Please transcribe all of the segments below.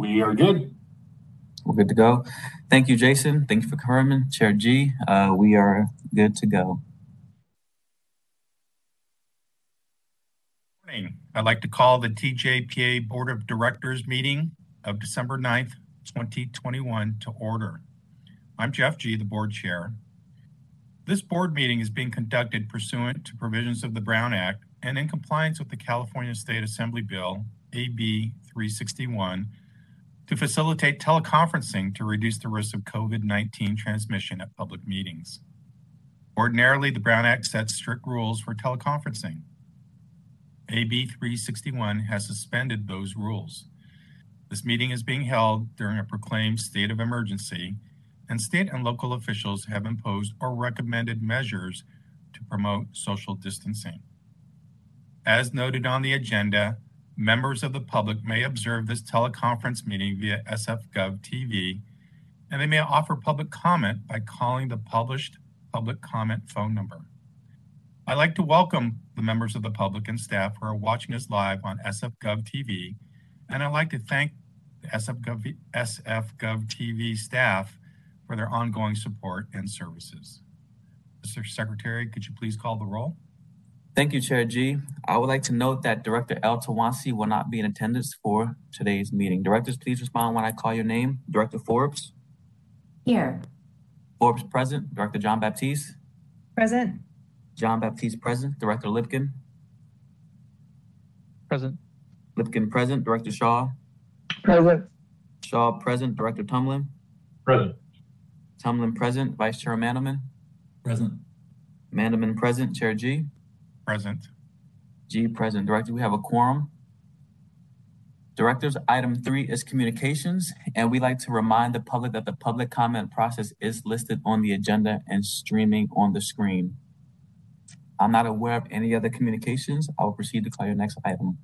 We are good. We're good to go. Thank you, Jason. Thank you for confirming. Chair Gee, uh, we are good to go. Morning. I'd like to call the TJPA Board of Directors meeting of December 9th, 2021 to order. I'm Jeff Gee., the board chair. This board meeting is being conducted pursuant to provisions of the Brown Act and in compliance with the California State Assembly Bill AB 361 to facilitate teleconferencing to reduce the risk of COVID 19 transmission at public meetings. Ordinarily, the Brown Act sets strict rules for teleconferencing. AB 361 has suspended those rules. This meeting is being held during a proclaimed state of emergency, and state and local officials have imposed or recommended measures to promote social distancing. As noted on the agenda, members of the public may observe this teleconference meeting via SFGov TV, and they may offer public comment by calling the published public comment phone number. I'd like to welcome the members of the public and staff who are watching us live on SFGov TV, and I'd like to thank the SFGov, TV staff for their ongoing support and services. Mr. Secretary, could you please call the roll? Thank you, Chair Gee. I would like to note that Director El Tawasi will not be in attendance for today's meeting. Directors, please respond when I call your name. Director Forbes? Here. Forbes present. Director John Baptiste? Present. John Baptiste present. Director Lipkin? Present. Lipkin present. Director Shaw? Present. Shaw present. Director Tumlin? Present. Tumlin present. Vice Chair Mandelman? Present. Mandelman present. Chair Gee? Present. Gee present. Director, we have a quorum. Directors, item three is communications, and we like to remind the public that the public comment process is listed on the agenda and streaming on the screen. I'm not aware of any other communications. I will proceed to call your next item.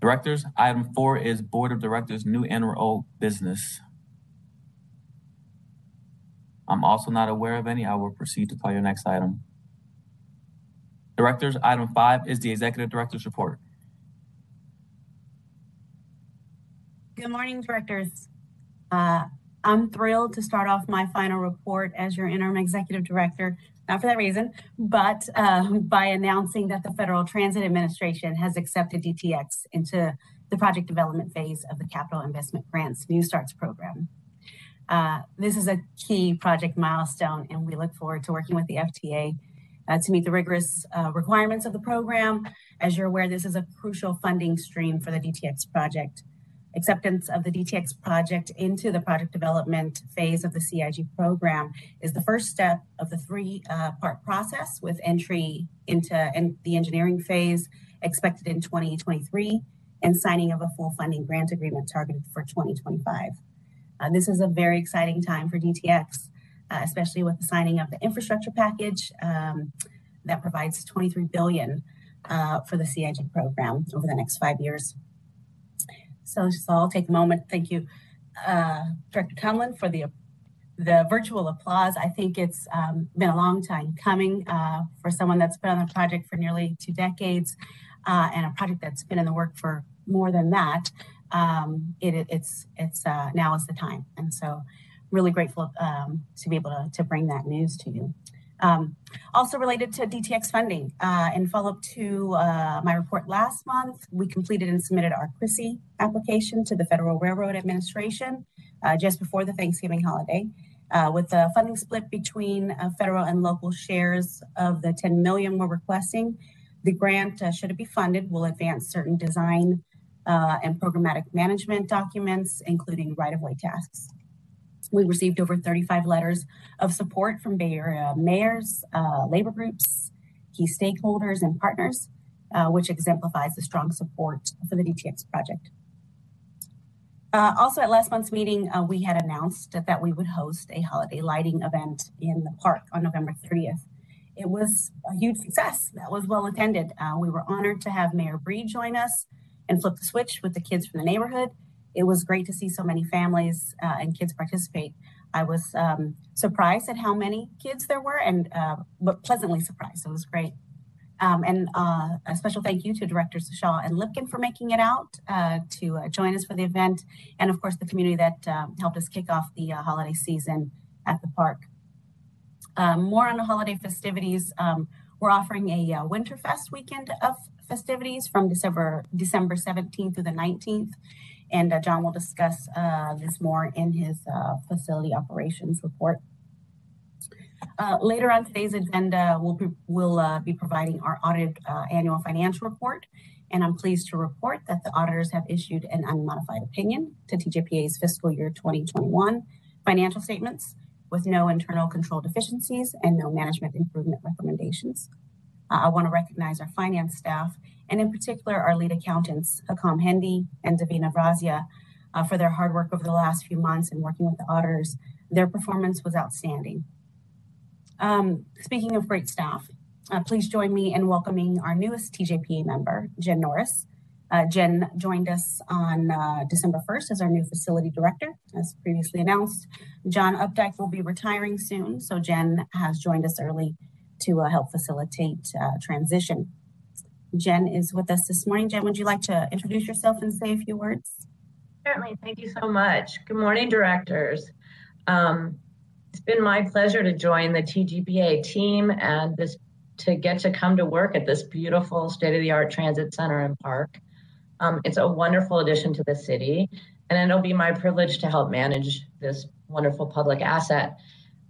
Directors, item four is Board of Directors, new and old business. I'm also not aware of any. I will proceed to call your next item. Directors, item five is the Executive Director's Report. Good morning, directors. Uh, I'm thrilled to start off my final report as your interim executive director, not for that reason, but uh, by announcing that the Federal Transit Administration has accepted DTX into the project development phase of the Capital Investment Grants New Starts program. Uh, this is a key project milestone, and we look forward to working with the FTA uh, to meet the rigorous uh, requirements of the program. As you're aware, this is a crucial funding stream for the DTX project. Acceptance of the DTX project into the project development phase of the CIG program is the first step of the three uh, part process with entry into en- the engineering phase expected in 2023 and signing of a full funding grant agreement targeted for 2025. Uh, this is a very exciting time for DTX uh, especially with the signing of the infrastructure package um, that provides 23 billion uh, for the CIG program over the next five years. So, so I'll take a moment. Thank you, uh, Director Tumlin, for the the virtual applause. I think it's um, been a long time coming uh, for someone that's been on the project for nearly two decades, uh, and a project that's been in the work for more than that. Um, it, it's it's uh, now is the time, and so really grateful um, to be able to, to bring that news to you. Um, also related to DTX funding, uh, in follow up to uh, my report last month, we completed and submitted our CRISI application to the Federal Railroad Administration uh, just before the Thanksgiving holiday. Uh, with the funding split between uh, federal and local shares of the 10 million we're requesting, the grant, uh, should it be funded, will advance certain design and programmatic management documents, including right-of-way tasks. We received over 35 letters of support from Bay Area mayors, uh, labor groups, key stakeholders, and partners, uh, which exemplifies the strong support for the DTX project. Uh, also, at last month's meeting, uh, we had announced that, that we would host a holiday lighting event in the park on November 30th. It was a huge success. That was well attended. Uh, we were honored to have Mayor Breed join us and flip the switch with the kids from the neighborhood it was great to see so many families uh, and kids participate. I was um, surprised at how many kids there were, and uh, but pleasantly surprised. It was great. Um, and uh, a special thank you to Directors Shaw and Lipkin for making it out uh, to uh, join us for the event, and of course the community that um, helped us kick off the uh, holiday season at the park. Um, more on the holiday festivities. Um, we're offering a uh, Winterfest weekend of festivities from December December 17th through the 19th, and uh, John will discuss uh, this more in his uh, facility operations report. Uh, later on today's agenda, we'll be, we'll uh, be providing our audit annual financial report, and I'm pleased to report that the auditors have issued an unmodified opinion to TJPA's fiscal year 2021 financial statements with no internal control deficiencies and no management improvement recommendations. Uh, I want to recognize our finance staff and in particular our lead accountants, Hakam Hendy and Davina Vrazia, uh, for their hard work over the last few months and working with the auditors. Their performance was outstanding. Um, speaking of great staff, uh, please join me in welcoming our newest TJPA member, Jen Norris. Uh, Jen joined us on uh, December 1st as our new facility director, as previously announced. John Updike will be retiring soon, so Jen has joined us early to uh, help facilitate uh, transition. Jen is with us this morning. Jen, would you like to introduce yourself and say a few words? Certainly. Thank you so much. Good morning, directors. Um, it's been my pleasure to join the TJPA team and this to get to come to work at this beautiful state-of-the-art transit center and park. Um, it's a wonderful addition to the city, and it'll be my privilege to help manage this wonderful public asset.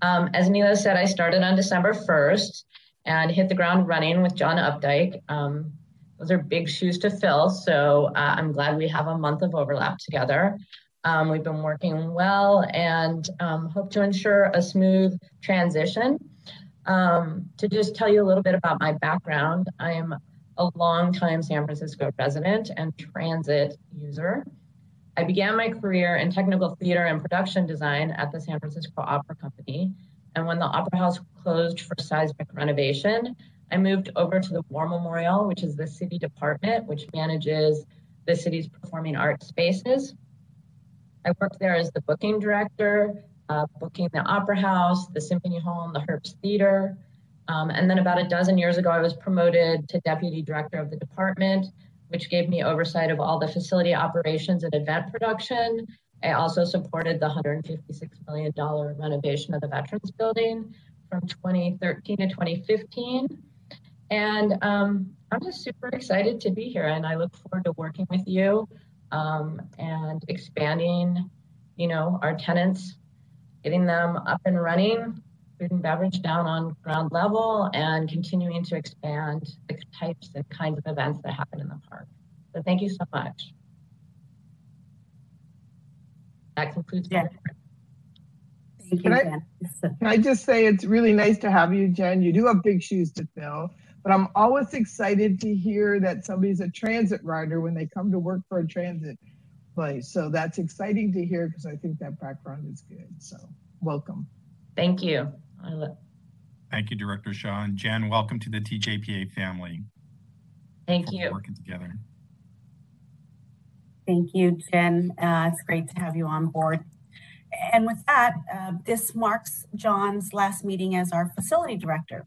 Um, as Neela said, I started on December 1st and hit the ground running with John Updike. Um, those are big shoes to fill, so uh, I'm glad we have a month of overlap together. Um, we've been working well and um, hope to ensure a smooth transition. Um, to just tell you a little bit about my background, I am a longtime San Francisco resident and transit user. I began my career in technical theater and production design at the San Francisco Opera Company. And when the Opera House closed for seismic renovation, I moved over to the War Memorial, which is the city department, which manages the city's performing arts spaces. I worked there as the booking director, uh, booking the Opera House, the Symphony Hall, and the Herbst Theater. Um, and then about a dozen years ago, I was promoted to deputy director of the department, which gave me oversight of all the facility operations and event production. I also supported the $156 million renovation of the Veterans Building from 2013 to 2015. And um, I'm just super excited to be here, and I look forward to working with you um, and expanding, you know, our tenants, getting them up and running, food and beverage down on ground level, and continuing to expand the types and kinds of events that happen in the park. So thank you so much. That concludes my Yeah. report. Thank you, Can I- Jen. Can I just say it's really nice to have you, Jen? You do have big shoes to fill, but I'm always excited to hear that somebody's a transit rider when they come to work for a transit place. So that's exciting to hear because I think that background is good. So welcome. Thank you. I lo- Thank you, Director Shaw. And Jen, welcome to the TJPA family. Thank We're you. Working together. Thank you, Jen. Uh, it's great to have you on board. And with that, uh, this marks John's last meeting as our facility director.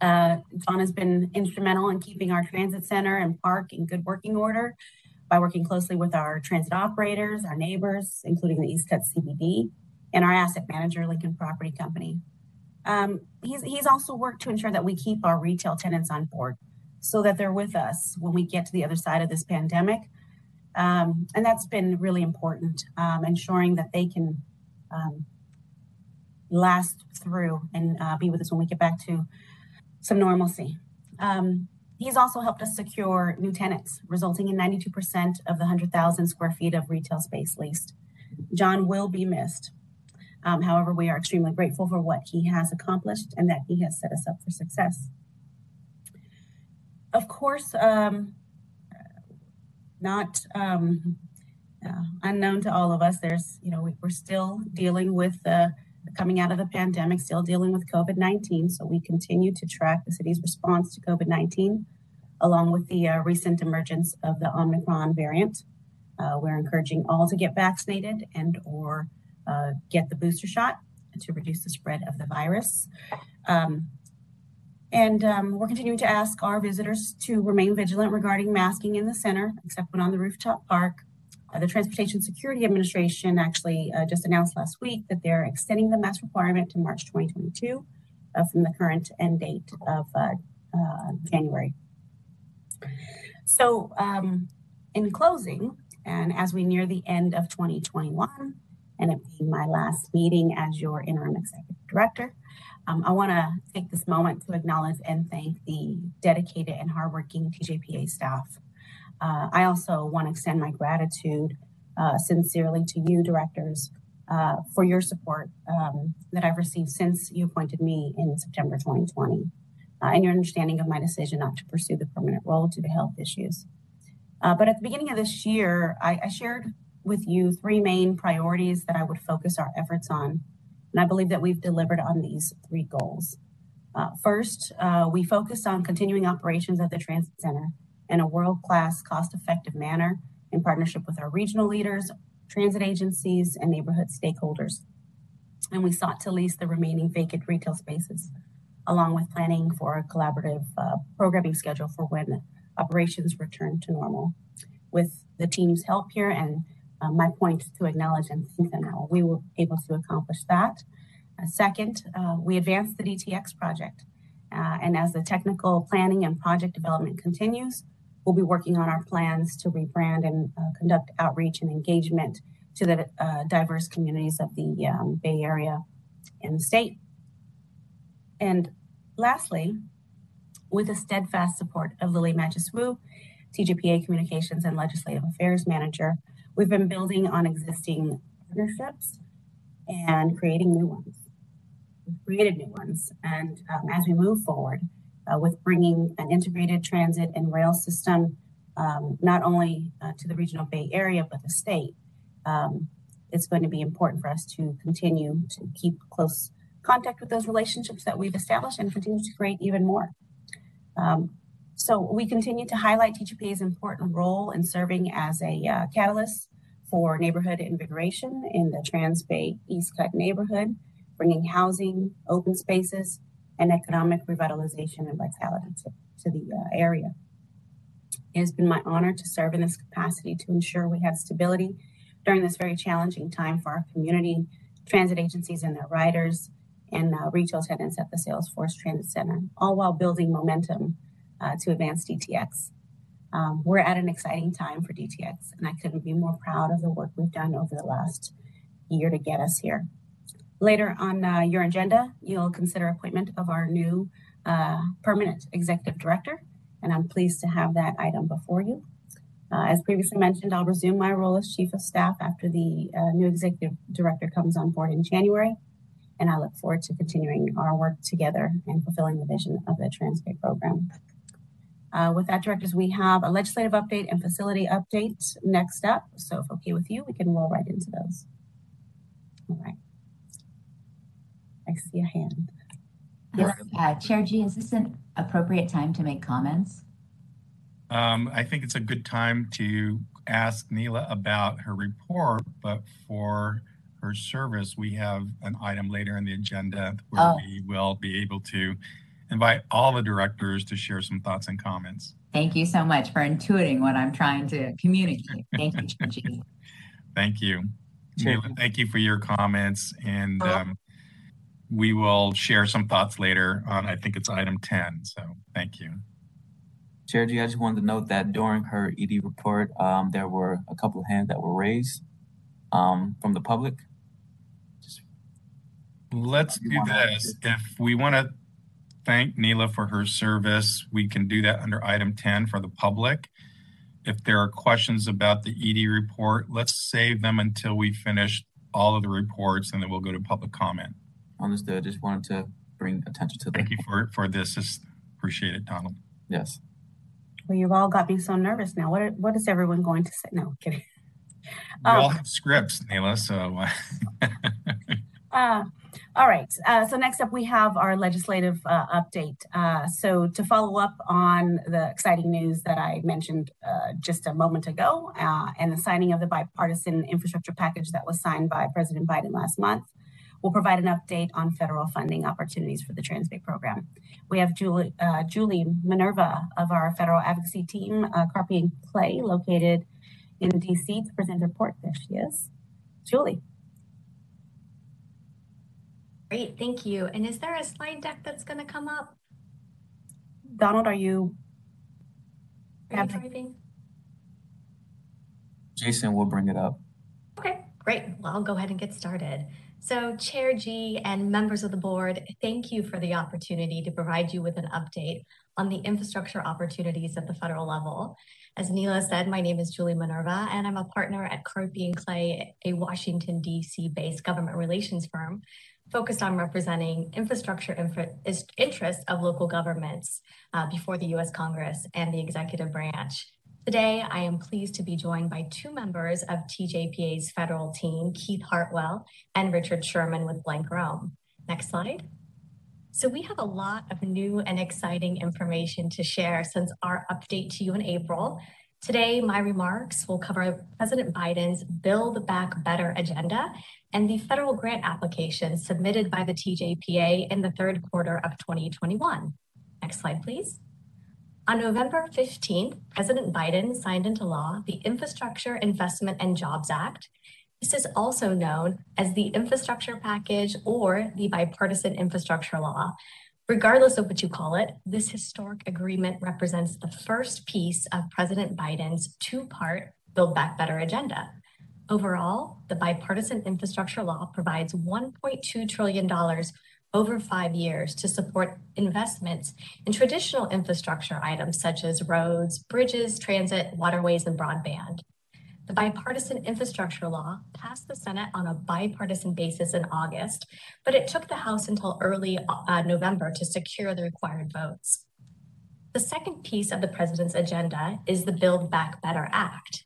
Uh, John has been instrumental in keeping our transit center and park in good working order by working closely with our transit operators, our neighbors, including the East Cut CBD, and our asset manager, Lincoln Property Company. Um, he's, he's also worked to ensure that we keep our retail tenants on board so that they're with us when we get to the other side of this pandemic. Um, and that's been really important, um, ensuring that they can um, last through and uh, be with us when we get back to some normalcy. Um, he's also helped us secure new tenants, resulting in 92% of the 100,000 square feet of retail space leased. John will be missed. Um, however, we are extremely grateful for what he has accomplished and that he has set us up for success. Of course, um, not um, uh, unknown to all of us. There's, you know, we, we're still dealing with the coming out of the pandemic, still dealing with COVID 19. So we continue to track the city's response to COVID 19, along with the uh, recent emergence of the Omicron variant. Uh, we're encouraging all to get vaccinated and or uh, get the booster shot to reduce the spread of the virus. Um, And um, we're continuing to ask our visitors to remain vigilant regarding masking in the center, except when on the rooftop park. Uh, the Transportation Security Administration actually uh, just announced last week that they're extending the mask requirement to March 2022 uh, from the current end date of uh, uh, January. So, um, in closing, and as we near the end of 2021, and it being my last meeting as your interim executive director, um, I want to take this moment to acknowledge and thank the dedicated and hardworking TJPA staff. Uh, I also want to extend my gratitude uh, sincerely to you, directors, uh, for your support um, that I've received since you appointed me in September 2020, uh, and your understanding of my decision not to pursue the permanent role due to health issues. Uh, but at the beginning of this year, I, I shared with you three main priorities that I would focus our efforts on and I believe that we've delivered on these three goals. Uh, first, uh, we focused on continuing operations at the Transit Center in a world class, cost effective manner in partnership with our regional leaders, transit agencies, and neighborhood stakeholders. And we sought to lease the remaining vacant retail spaces, along with planning for a collaborative uh, programming schedule for when operations return to normal. With the team's help here and uh, my point to acknowledge and them all. We were able to accomplish that. Uh, second, uh, we advanced the DTX project. Uh, and as the technical planning and project development continues, we'll be working on our plans to rebrand and uh, conduct outreach and engagement to the diverse communities of the um, Bay Area and the state. And lastly, with the steadfast support of Lily Madjus Wu, TJPA Communications and Legislative Affairs Manager, We've been building on existing partnerships and creating new ones. We've created new ones. And um, as we move forward uh, with bringing an integrated transit and rail system, um, not only uh, to the regional Bay Area, but the state, um, it's going to be important for us to continue to keep close contact with those relationships that we've established and continue to create even more. Um, so we continue to highlight TJPA's important role in serving as a uh, catalyst for neighborhood invigoration in the Transbay East Cut neighborhood, bringing housing, open spaces, and economic revitalization and vitality to, to the uh, area. It has been my honor to serve in this capacity to ensure we have stability during this very challenging time for our community, transit agencies and their riders, and uh, retail tenants at the Salesforce Transit Center, all while building momentum uh, to advance DTX. Um, we're at an exciting time for DTX, and I couldn't be more proud of the work we've done over the last year to get us here. Later on uh, your agenda, you'll consider appointment of our new uh, permanent executive director, and I'm pleased to have that item before you. Uh, as previously mentioned, I'll resume my role as chief of staff after the uh, new executive director comes on board in January, and I look forward to continuing our work together and fulfilling the vision of the Transbay program. Uh, with that, directors, we have a legislative update and facility update next up. So if okay with you, we can roll right into those. All right. I see a hand. Yes, uh, Chair Gee, is this an appropriate time to make comments? Um, I think it's a good time to ask Neela about her report, but for her service, we have an item later in the agenda where Oh. we will be able to invite all the directors to share some thoughts and comments. Thank you so much for intuiting what I'm trying to communicate. Thank you, Chair Thank you. Chair. Thank you for your comments and um, we will share some thoughts later on, I think it's item 10. So thank you. Chair Gee, I just wanted to note that during her ED report, um, there were a couple of hands that were raised um, from the public. Just Let's do this. If we want to thank Neela for her service, we can do that under item 10 for the public. If there are questions about the ED report, let's save them until we finish all of the reports and then we'll go to public comment. understood. Just wanted to bring attention to the. Thank you for, for this. Just Appreciate it, Donald. Yes. Well, you've all got me so nervous now. What, what is everyone going to say? No, kidding. We all Oh. have scripts, Neela, so Uh, all right. Uh, so next up, we have our legislative uh, update. Uh, so to follow up on the exciting news that I mentioned uh, just a moment ago, uh, and the signing of the bipartisan infrastructure package that was signed by President Biden last month, we'll provide an update on federal funding opportunities for the Transbay program. We have Julie, uh, Julie Minerva of our federal advocacy team, uh, Carpi and Clay, located in DC to present a report. There she is. Julie. Great, thank you. And is there a slide deck that's going to come up? Donald, are you? Are you Have- driving? Jason will bring it up. Okay, great. Well, I'll go ahead and get started. So Chair Gee and members of the board, thank you for the opportunity to provide you with an update on the infrastructure opportunities at the federal level. As Neela said, my name is Julie Minerva, and I'm a partner at Carpi and Clay, a Washington, D.C. based government relations firm focused on representing infrastructure infra- interests of local governments uh, before the U.S. Congress and the executive branch. Today, I am pleased to be joined by two members of TJPA's federal team, Keith Hartwell and Richard Sherman with Blank Rome. Next slide. So we have a lot of new and exciting information to share since our update to you in April. Today, my remarks will cover President Biden's Build Back Better agenda and the federal grant application submitted by the TJPA in the third quarter of 2021. Next slide, please. On November 15th, President Biden signed into law the Infrastructure Investment and Jobs Act. This is also known as the Infrastructure Package or the Bipartisan Infrastructure Law. Regardless of what you call it, this historic agreement represents the first piece of President Biden's two part Build Back Better agenda. Overall, the bipartisan infrastructure law provides $1.2 trillion over five years to support investments in traditional infrastructure items such as roads, bridges, transit, waterways, and broadband. The bipartisan infrastructure law passed the Senate on a bipartisan basis in August, but it took the House until early uh, November to secure the required votes. The second piece of the president's agenda is the Build Back Better Act.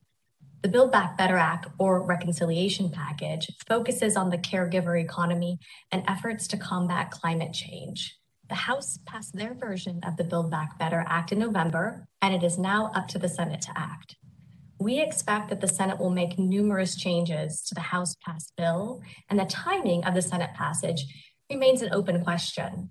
The Build Back Better Act, or reconciliation package, focuses on the caregiver economy and efforts to combat climate change. The House passed their version of the Build Back Better Act in November, and it is now up to the Senate to act. We expect that the Senate will make numerous changes to the House passed bill, and the timing of the Senate passage remains an open question.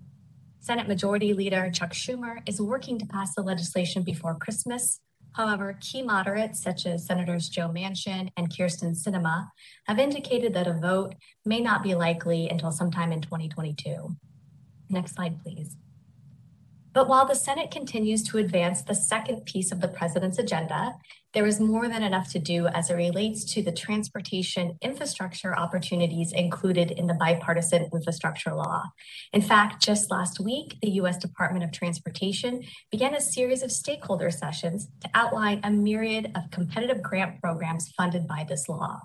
Senate Majority Leader Chuck Schumer is working to pass the legislation before Christmas, However, key moderates such as Senators Joe Manchin and Kyrsten Sinema have indicated that a vote may not be likely until sometime in 2022. Next slide, please. But while the Senate continues to advance the second piece of the president's agenda, there is more than enough to do as it relates to the transportation infrastructure opportunities included in the bipartisan infrastructure law. In fact, just last week, the U.S. Department of Transportation began a series of stakeholder sessions to outline a myriad of competitive grant programs funded by this law.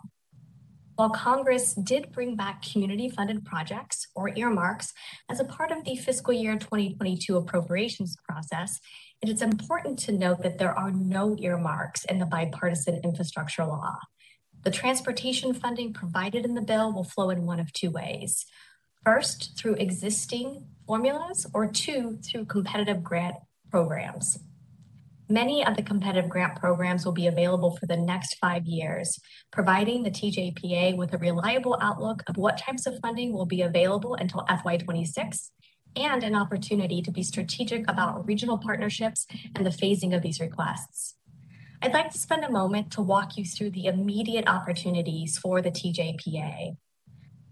While Congress did bring back community funded projects or earmarks as a part of the fiscal year 2022 appropriations process, it is important to note that there are no earmarks in the bipartisan infrastructure law. The transportation funding provided in the bill will flow in one of two ways. First, through existing formulas, or two, through competitive grant programs. Many of the competitive grant programs will be available for the next five years, providing the TJPA with a reliable outlook of what types of funding will be available until FY26 and an opportunity to be strategic about regional partnerships and the phasing of these requests. I'd like to spend a moment to walk you through the immediate opportunities for the TJPA.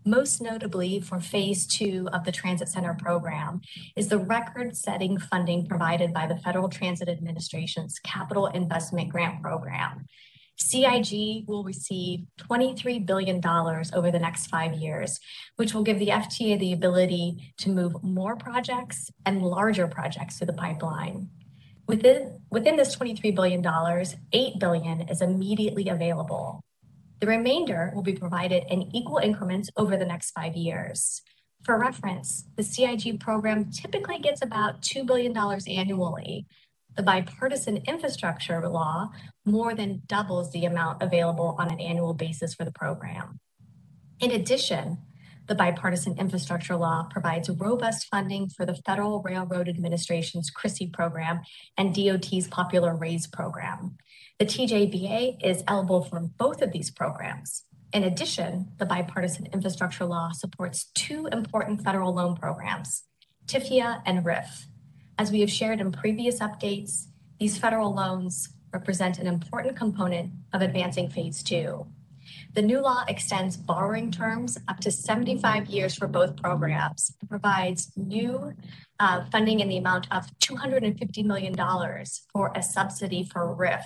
Most notably for phase two of the Transit Center program is the record setting funding provided by the Federal Transit Administration's Capital Investment Grant Program. CIG will receive $23 billion over the next five years, which will give the FTA the ability to move more projects and larger projects through the pipeline. Within, within this $23 billion, 8 billion is immediately available. The remainder will be provided in equal increments over the next five years. For reference, the CIG program typically gets about $2 billion annually. The bipartisan infrastructure law more than doubles the amount available on an annual basis for the program. In addition, the bipartisan infrastructure law provides robust funding for the Federal Railroad Administration's CRISI program and DOT's Popular Raise program. The TJPA is eligible for both of these programs. In addition, the bipartisan infrastructure law supports two important federal loan programs, TIFIA and RRIF. As we have shared in previous updates, these federal loans represent an important component of advancing phase two. The new law extends borrowing terms up to 75 years for both programs and provides new uh, funding in the amount of $250 million for a subsidy for RRIF.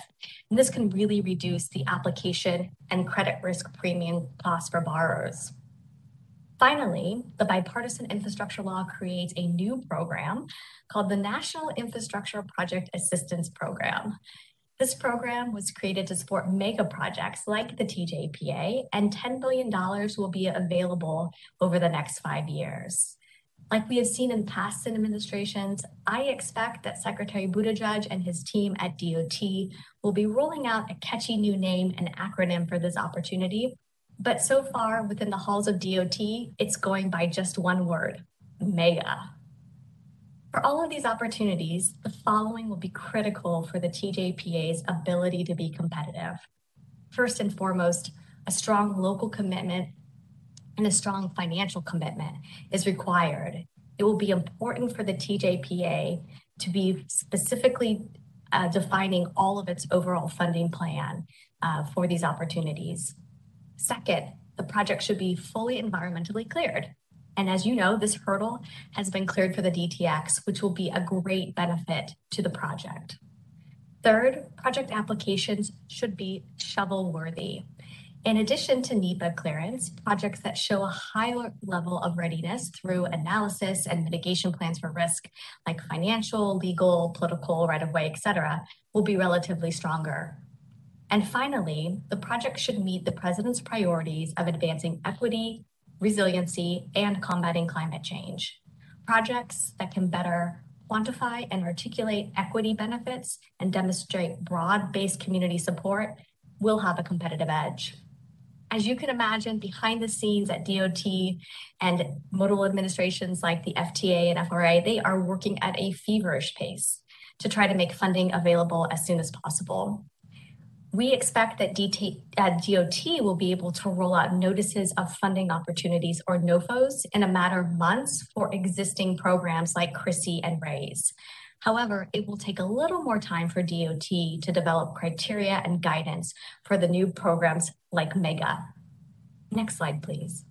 And this can really reduce the application and credit risk premium costs for borrowers. Finally, the bipartisan infrastructure law creates a new program called the National Infrastructure Project Assistance Program. This program was created to support mega projects like the TJPA, and $10 billion will be available over the next five years. Like we have seen in past administrations, I expect that Secretary Buttigieg and his team at DOT will be rolling out a catchy new name and acronym for this opportunity. But so far, within the halls of DOT, it's going by just one word mega. For all of these opportunities, the following will be critical for the TJPA's ability to be competitive. First and foremost, a strong local commitment and a strong financial commitment is required. It will be important for the TJPA to be specifically uh, defining all of its overall funding plan uh, for these opportunities. Second, the project should be fully environmentally cleared. And as you know, this hurdle has been cleared for the DTX, which will be a great benefit to the project. Third, project applications should be shovel worthy. In addition to NEPA clearance, projects that show a higher level of readiness through analysis and mitigation plans for risk, like financial, legal, political, right of way, et cetera, will be relatively stronger. And finally, the project should meet the president's priorities of advancing equity, resiliency, and combating climate change. Projects that can better quantify and articulate equity benefits and demonstrate broad-based community support will have a competitive edge. As you can imagine, behind the scenes at DOT and modal administrations like the FTA and FRA, they are working at a feverish pace to try to make funding available as soon as possible. We expect that DOT will be able to roll out notices of funding opportunities or NOFOs in a matter of months for existing programs like CRISI and RAISE. However, it will take a little more time for DOT to develop criteria and guidance for the new programs like MEGA. Next slide, please.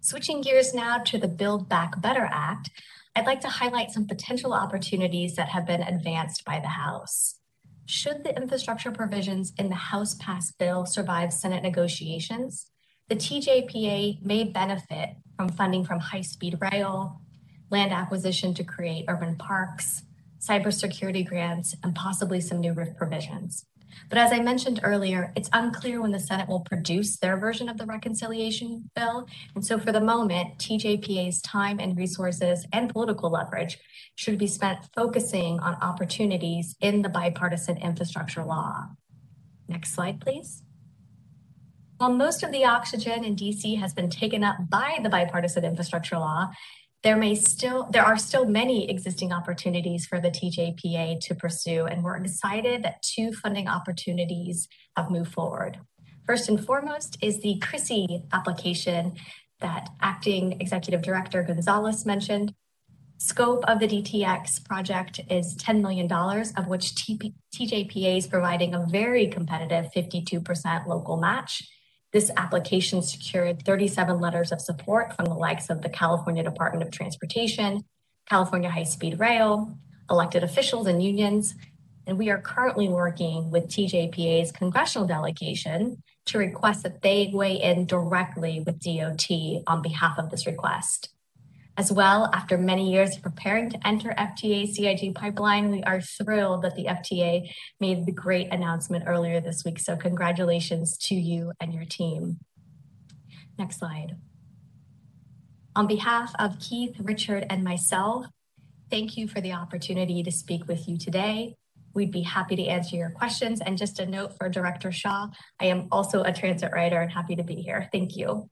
Switching gears now to the Build Back Better Act, I'd like to highlight some potential opportunities that have been advanced by the House. Should the infrastructure provisions in the House passed bill survive Senate negotiations, the TJPA may benefit from funding from high speed rail, land acquisition to create urban parks, cybersecurity grants, and possibly some new RRIF provisions. But as I mentioned earlier, it's unclear when the Senate will produce their version of the reconciliation bill. And so for the moment, TJPA's time and resources and political leverage should be spent focusing on opportunities in the bipartisan infrastructure law. Next slide, please. While most of the oxygen in DC has been taken up by the bipartisan infrastructure law, there may still there are still many existing opportunities for the TJPA to pursue, and we're excited that two funding opportunities have moved forward. First and foremost is the CRISI application that Acting Executive Director Gonzalez mentioned. Scope of the DTX project is $10 million, of which TJPA is providing a very competitive 52% local match this application secured 37 letters of support from the likes of the California Department of Transportation, California High Speed Rail, elected officials and unions. And we are currently working with TJPA's congressional delegation to request that they weigh in directly with DOT on behalf of this request. As well, after many years of preparing to enter FTA CIG pipeline, we are thrilled that the FTA made the great announcement earlier this week. So congratulations to you and your team. Next slide. On behalf of Keith, Richard, and myself, thank you for the opportunity to speak with you today. We'd be happy to answer your questions. And just a note for Director Shaw, I am also a transit writer and happy to be here. Thank you.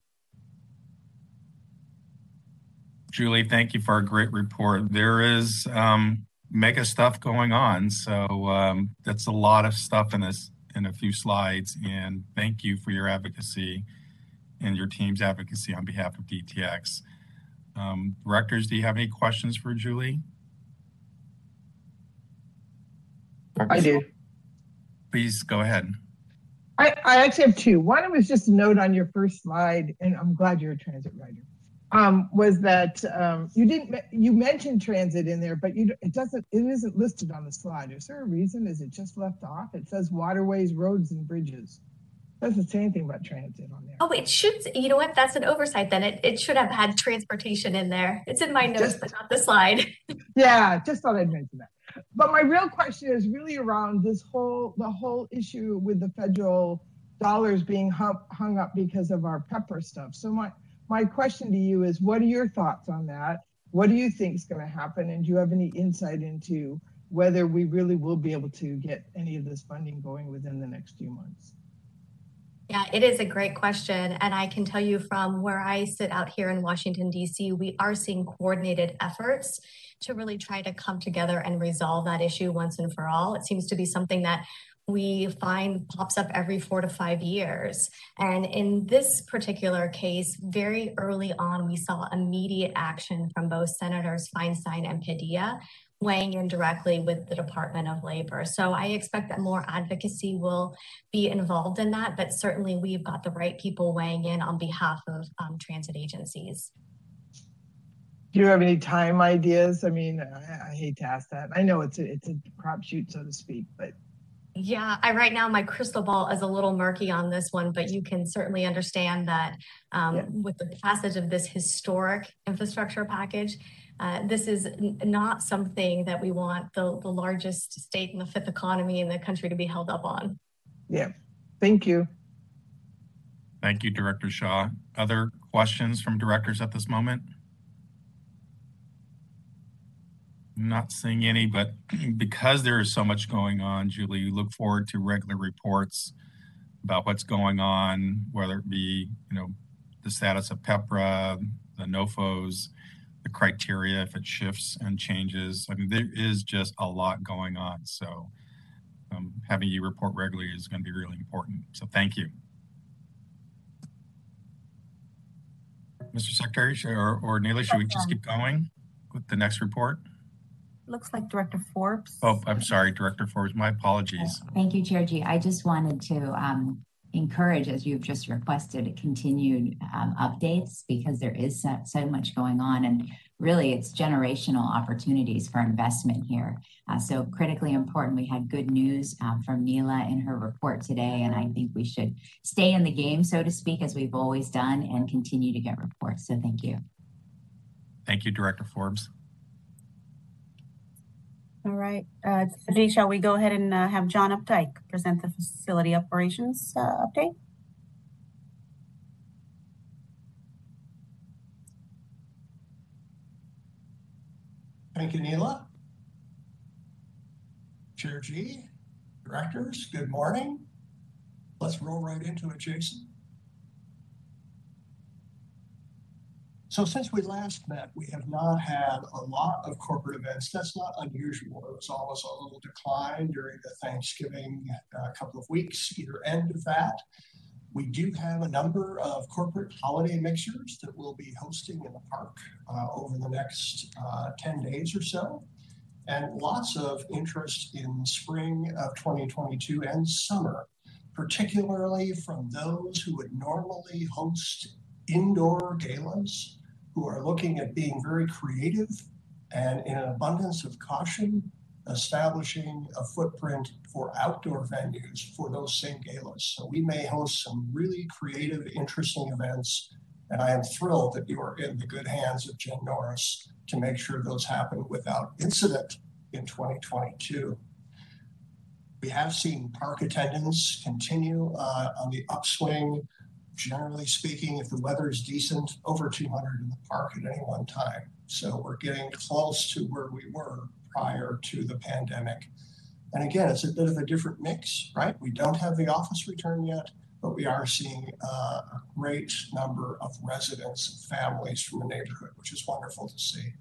Julie, thank you for a great report. There is um, mega stuff going on, so um, that's a lot of stuff in this in a few slides. And thank you for your advocacy and your team's advocacy on behalf of DTX. Um, directors, do you have any questions for Julie? I do. Please go ahead. I, I actually have two. One was just a note on your first slide, and I'm glad you're a transit rider. Um, was that um, you didn't you mentioned transit in there, but you it doesn't it isn't listed on the slide. Is there a reason? Is it just left off? It says waterways, roads, and bridges. Doesn't say anything about transit on there. Oh, it should, you know what? That's an oversight then. It, it should have had transportation in there. It's in my notes, Just- but not the slide. Yeah, just thought I'd mention that. But my real question is really around this whole the whole issue with the federal dollars being hung, hung up because of our PEPRA stuff. So my my question to you is, what are your thoughts on that? What do you think is going to happen? And do you have any insight into whether we really will be able to get any of this funding going within the next few months? Yeah, it is a great question. And I can tell you from where I sit out here in Washington, D.C., we are seeing coordinated efforts to really try to come together and resolve that issue once and for all. It seems to be something that we find pops up every four to five years. And in this particular case, very early on, we saw immediate action from both Senators Feinstein and Padilla weighing in directly with the Department of Labor. So I expect that more advocacy will be involved in that, but certainly we've got the right people weighing in on behalf of um, transit agencies. Do you have any time ideas? I mean, I, I hate to ask that. I know it's a it's a crapshoot, so to speak, but Yeah, I right now my crystal ball is a little murky on this one, but you can certainly understand that um, Yeah. with the passage of this historic infrastructure package, uh, this is n- not something that we want the, the largest state and the fifth economy in the country to be held up on. yeah. Thank you. Thank you, Director Shaw. Other questions from directors at this moment? Not seeing any, but because there is so much going on, Julie, we look forward to regular reports about what's going on, whether it be, you know, the status of PEPRA, the NOFOs, the criteria, if it shifts and changes. I mean, there is just a lot going on. So um, having you report regularly is going to be really important. So thank you. Mr. Secretary, or, or Neela, should we just keep going with the next report? Looks like Director Forbes. Oh, I'm sorry, Director Forbes, my apologies. Thank you, Chair Gee. I just wanted to um, encourage, as you've just requested, continued um, updates because there is so, so much going on. And really, it's generational opportunities for investment here. Uh, so, critically important. We had good news um, from Neela in her report today. And I think we should stay in the game, so to speak, as we've always done, and continue to get reports. So, thank you. Thank you, Director Forbes. All right. Uh, shall we go ahead and uh, have John Updike present the facility operations uh, update? Thank you, Neela. Chair Gee, directors, good morning. Let's roll right into it, Jason. So since we last met, we have not had a lot of corporate events. That's not unusual. There was always a little decline during the Thanksgiving uh, couple of weeks, either end of that. We do have a number of corporate holiday mixers that we'll be hosting in the park uh, over the next uh, 10 days or so. And lots of interest in spring of 2022 and summer, particularly from those who would normally host indoor galas, who are looking at being very creative and in an abundance of caution, establishing a footprint for outdoor venues for those same galas. So we may host some really creative, interesting events. And I am thrilled that you are in the good hands of Jen Norris to make sure those happen without incident in 2022. We have seen park attendance continue uh, on the upswing. Generally speaking, if the weather is decent, over 200 in the park at any one time. So we're getting close to where we were prior to the pandemic. And again, it's a bit of a different mix, right? We don't have the office return yet, but we are seeing uh, a great number of residents and families from the neighborhood, which is wonderful to see.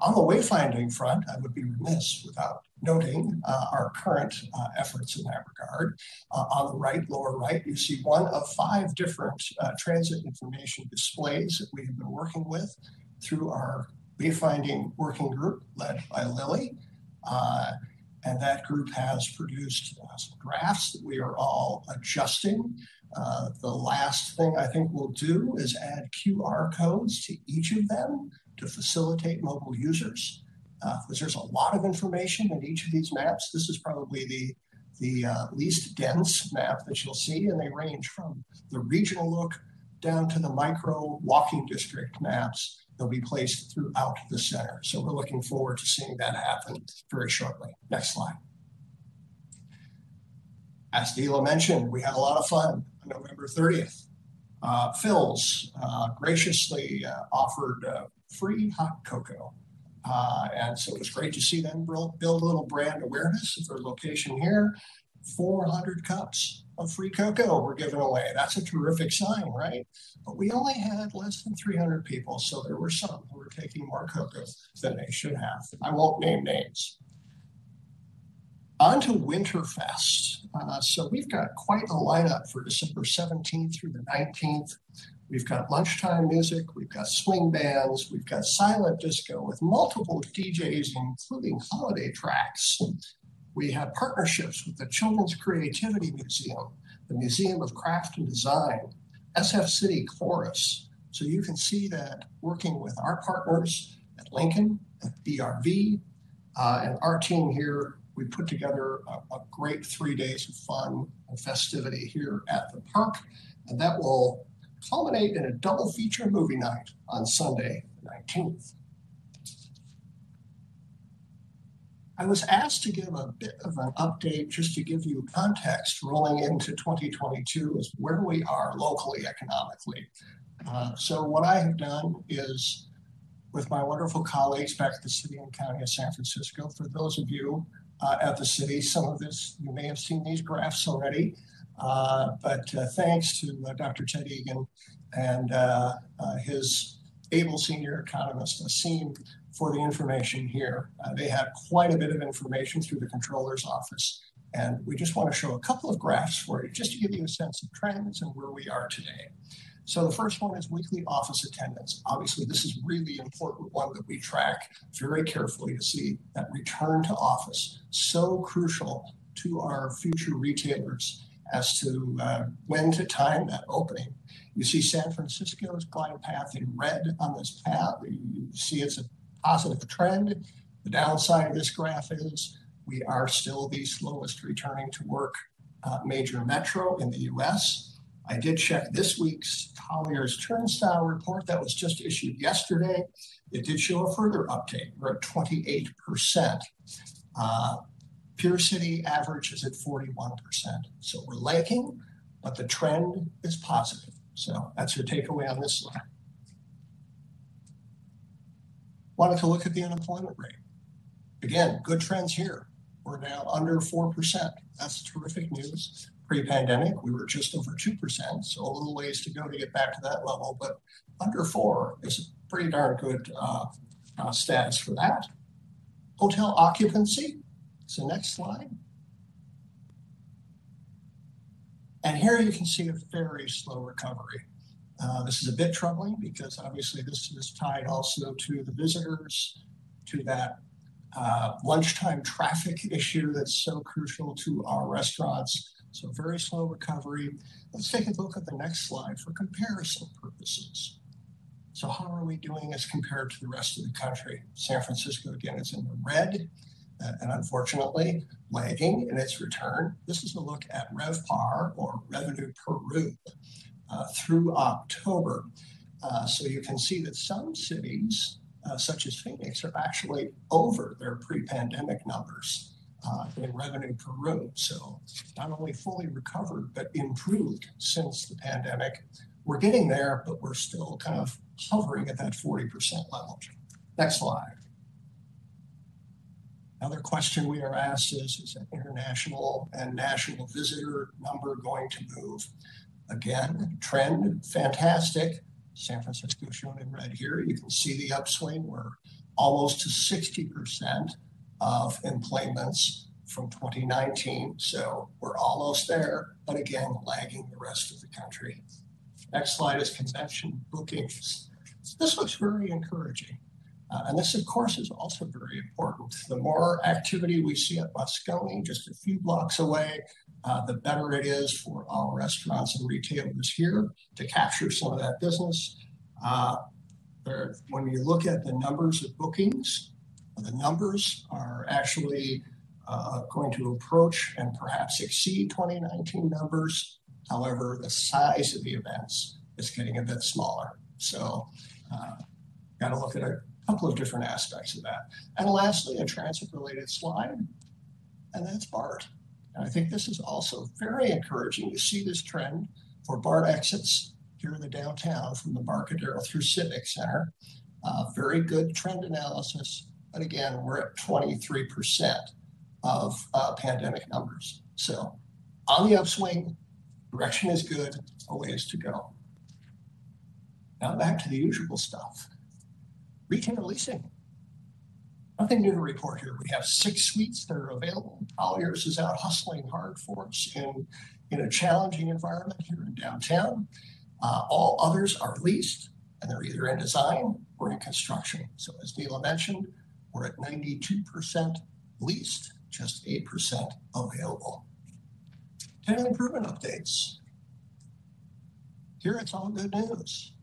On the wayfinding front, I would be remiss without noting uh, our current uh, efforts in that regard. Uh, on the right, lower right, you see one of five different uh, transit information displays that we have been working with through our wayfinding working group led by Lily. Uh, and that group has produced uh, some graphs that we are all adjusting. The last thing I think we'll do is add QR codes to each of them to facilitate mobile users. Uh, because there's a lot of information in each of these maps. This is probably the, the uh, least dense map that you'll see, and they range from the regional look down to the micro walking district maps. They'll be placed throughout the center. So we're looking forward to seeing that happen very shortly. Next slide. As Neela mentioned, we had a lot of fun on November 30th. Uh, Philz uh, graciously uh, offered uh, free hot cocoa. Uh, and so it was great to see them build, a little brand awareness of their location here. 400 cups of free cocoa were given away. That's a terrific sign, right? But we only had less than 300 people, so there were some who were taking more cocoa than they should have. I won't name names. On to Winterfest. Uh, so we've got quite a lineup for December 17th through the 19th. We've got lunchtime music, we've got swing bands, we've got silent disco with multiple DJs, including holiday tracks. We have partnerships with the Children's Creativity Museum, the Museum of Craft and Design, SF City Chorus. So you can see that working with our partners at Lincoln, at BRV, uh, and our team here, we put together a, a great three days of fun and festivity here at the park. And that will culminate in a double feature movie night on Sunday, the 19th. I was asked to give a bit of an update just to give you context rolling into 2022 as where we are locally economically. Uh, so what I have done is with my wonderful colleagues back at the City and County of San Francisco, for those of you uh, at the city, some of this, you may have seen these graphs already, but uh, thanks to uh, Dr. Ted Egan and uh, his able senior economist, Asim, for the information here. Uh, they have quite a bit of information through the controller's office. And we just want to show a couple of graphs for you just to give you a sense of trends and where we are today. So the first one is weekly office attendance. Obviously, this is really important one that we track very carefully to see that return to office, so crucial to our future retailers as to uh, when to time that opening. You see San Francisco's glide path in red on this path. You see it's a positive trend. The downside of this graph is we are still the slowest returning to work uh, major metro in the US. I did check this week's Collier's Turnstile report that was just issued yesterday. It did show a further uptake. We're at 28%. Uh, Peer City average is at 41%. So we're lagging, but the trend is positive. So that's your takeaway on this slide wanted to look at the unemployment rate. Again, good trends here. We're now under 4%. That's terrific news. Pre pandemic, we were just over 2%, so a little ways to go to get back to that level, but under 4 is a pretty darn good uh, uh, status for that. Hotel occupancy. So, next slide. And here you can see a very slow recovery. Uh, this is a bit troubling because obviously this is tied also to the visitors, to that uh, lunchtime traffic issue that's so crucial to our restaurants. So very slow recovery. Let's take a look at the next slide for comparison purposes. So how are we doing as compared to the rest of the country? San Francisco, again, is in the red and unfortunately lagging in its return. This is a look at RevPAR or revenue per room uh, through October. Uh, so you can see that some cities, uh, such as Phoenix, are actually over their pre pandemic numbers. Uh, in revenue per room. So, not only fully recovered, but improved since the pandemic. We're getting there, but we're still kind of hovering at that 40% level. Next slide. Another question we are asked is Is that international and national visitor number going to move? Again, trend fantastic. San Francisco shown in red here. You can see the upswing. We're almost to 60% of enplanements from 2019. So we're almost there, but again, lagging the rest of the country. Next slide is convention bookings. This looks very encouraging. Uh, and this, of course, is also very important. The more activity we see at Moscone, just a few blocks away, uh, the better it is for our restaurants and retailers here to capture some of that business. Uh, when you look at the numbers of bookings, the numbers are actually uh, going to approach and perhaps exceed 2019 numbers. However, the size of the events is getting a bit smaller. So, uh, got to look at a couple of different aspects of that. And lastly, a transit related slide, and that's BART. And I think this is also very encouraging to see this trend for BART exits here in the downtown from the Embarcadero through Civic Center. Uh, very good trend analysis. But again, we're at 23% of uh, pandemic numbers. So on the upswing, direction is good, a ways to go. Now back to the usual stuff. Retail leasing. Nothing new to report here. We have six suites that are available. Colliers is out hustling hard for us in, in a challenging environment here in downtown. Uh, all others are leased and they're either in design or in construction. So as Neela mentioned, we're at 92% leased, just 8% available. Tenant improvement updates. Here it's all good news.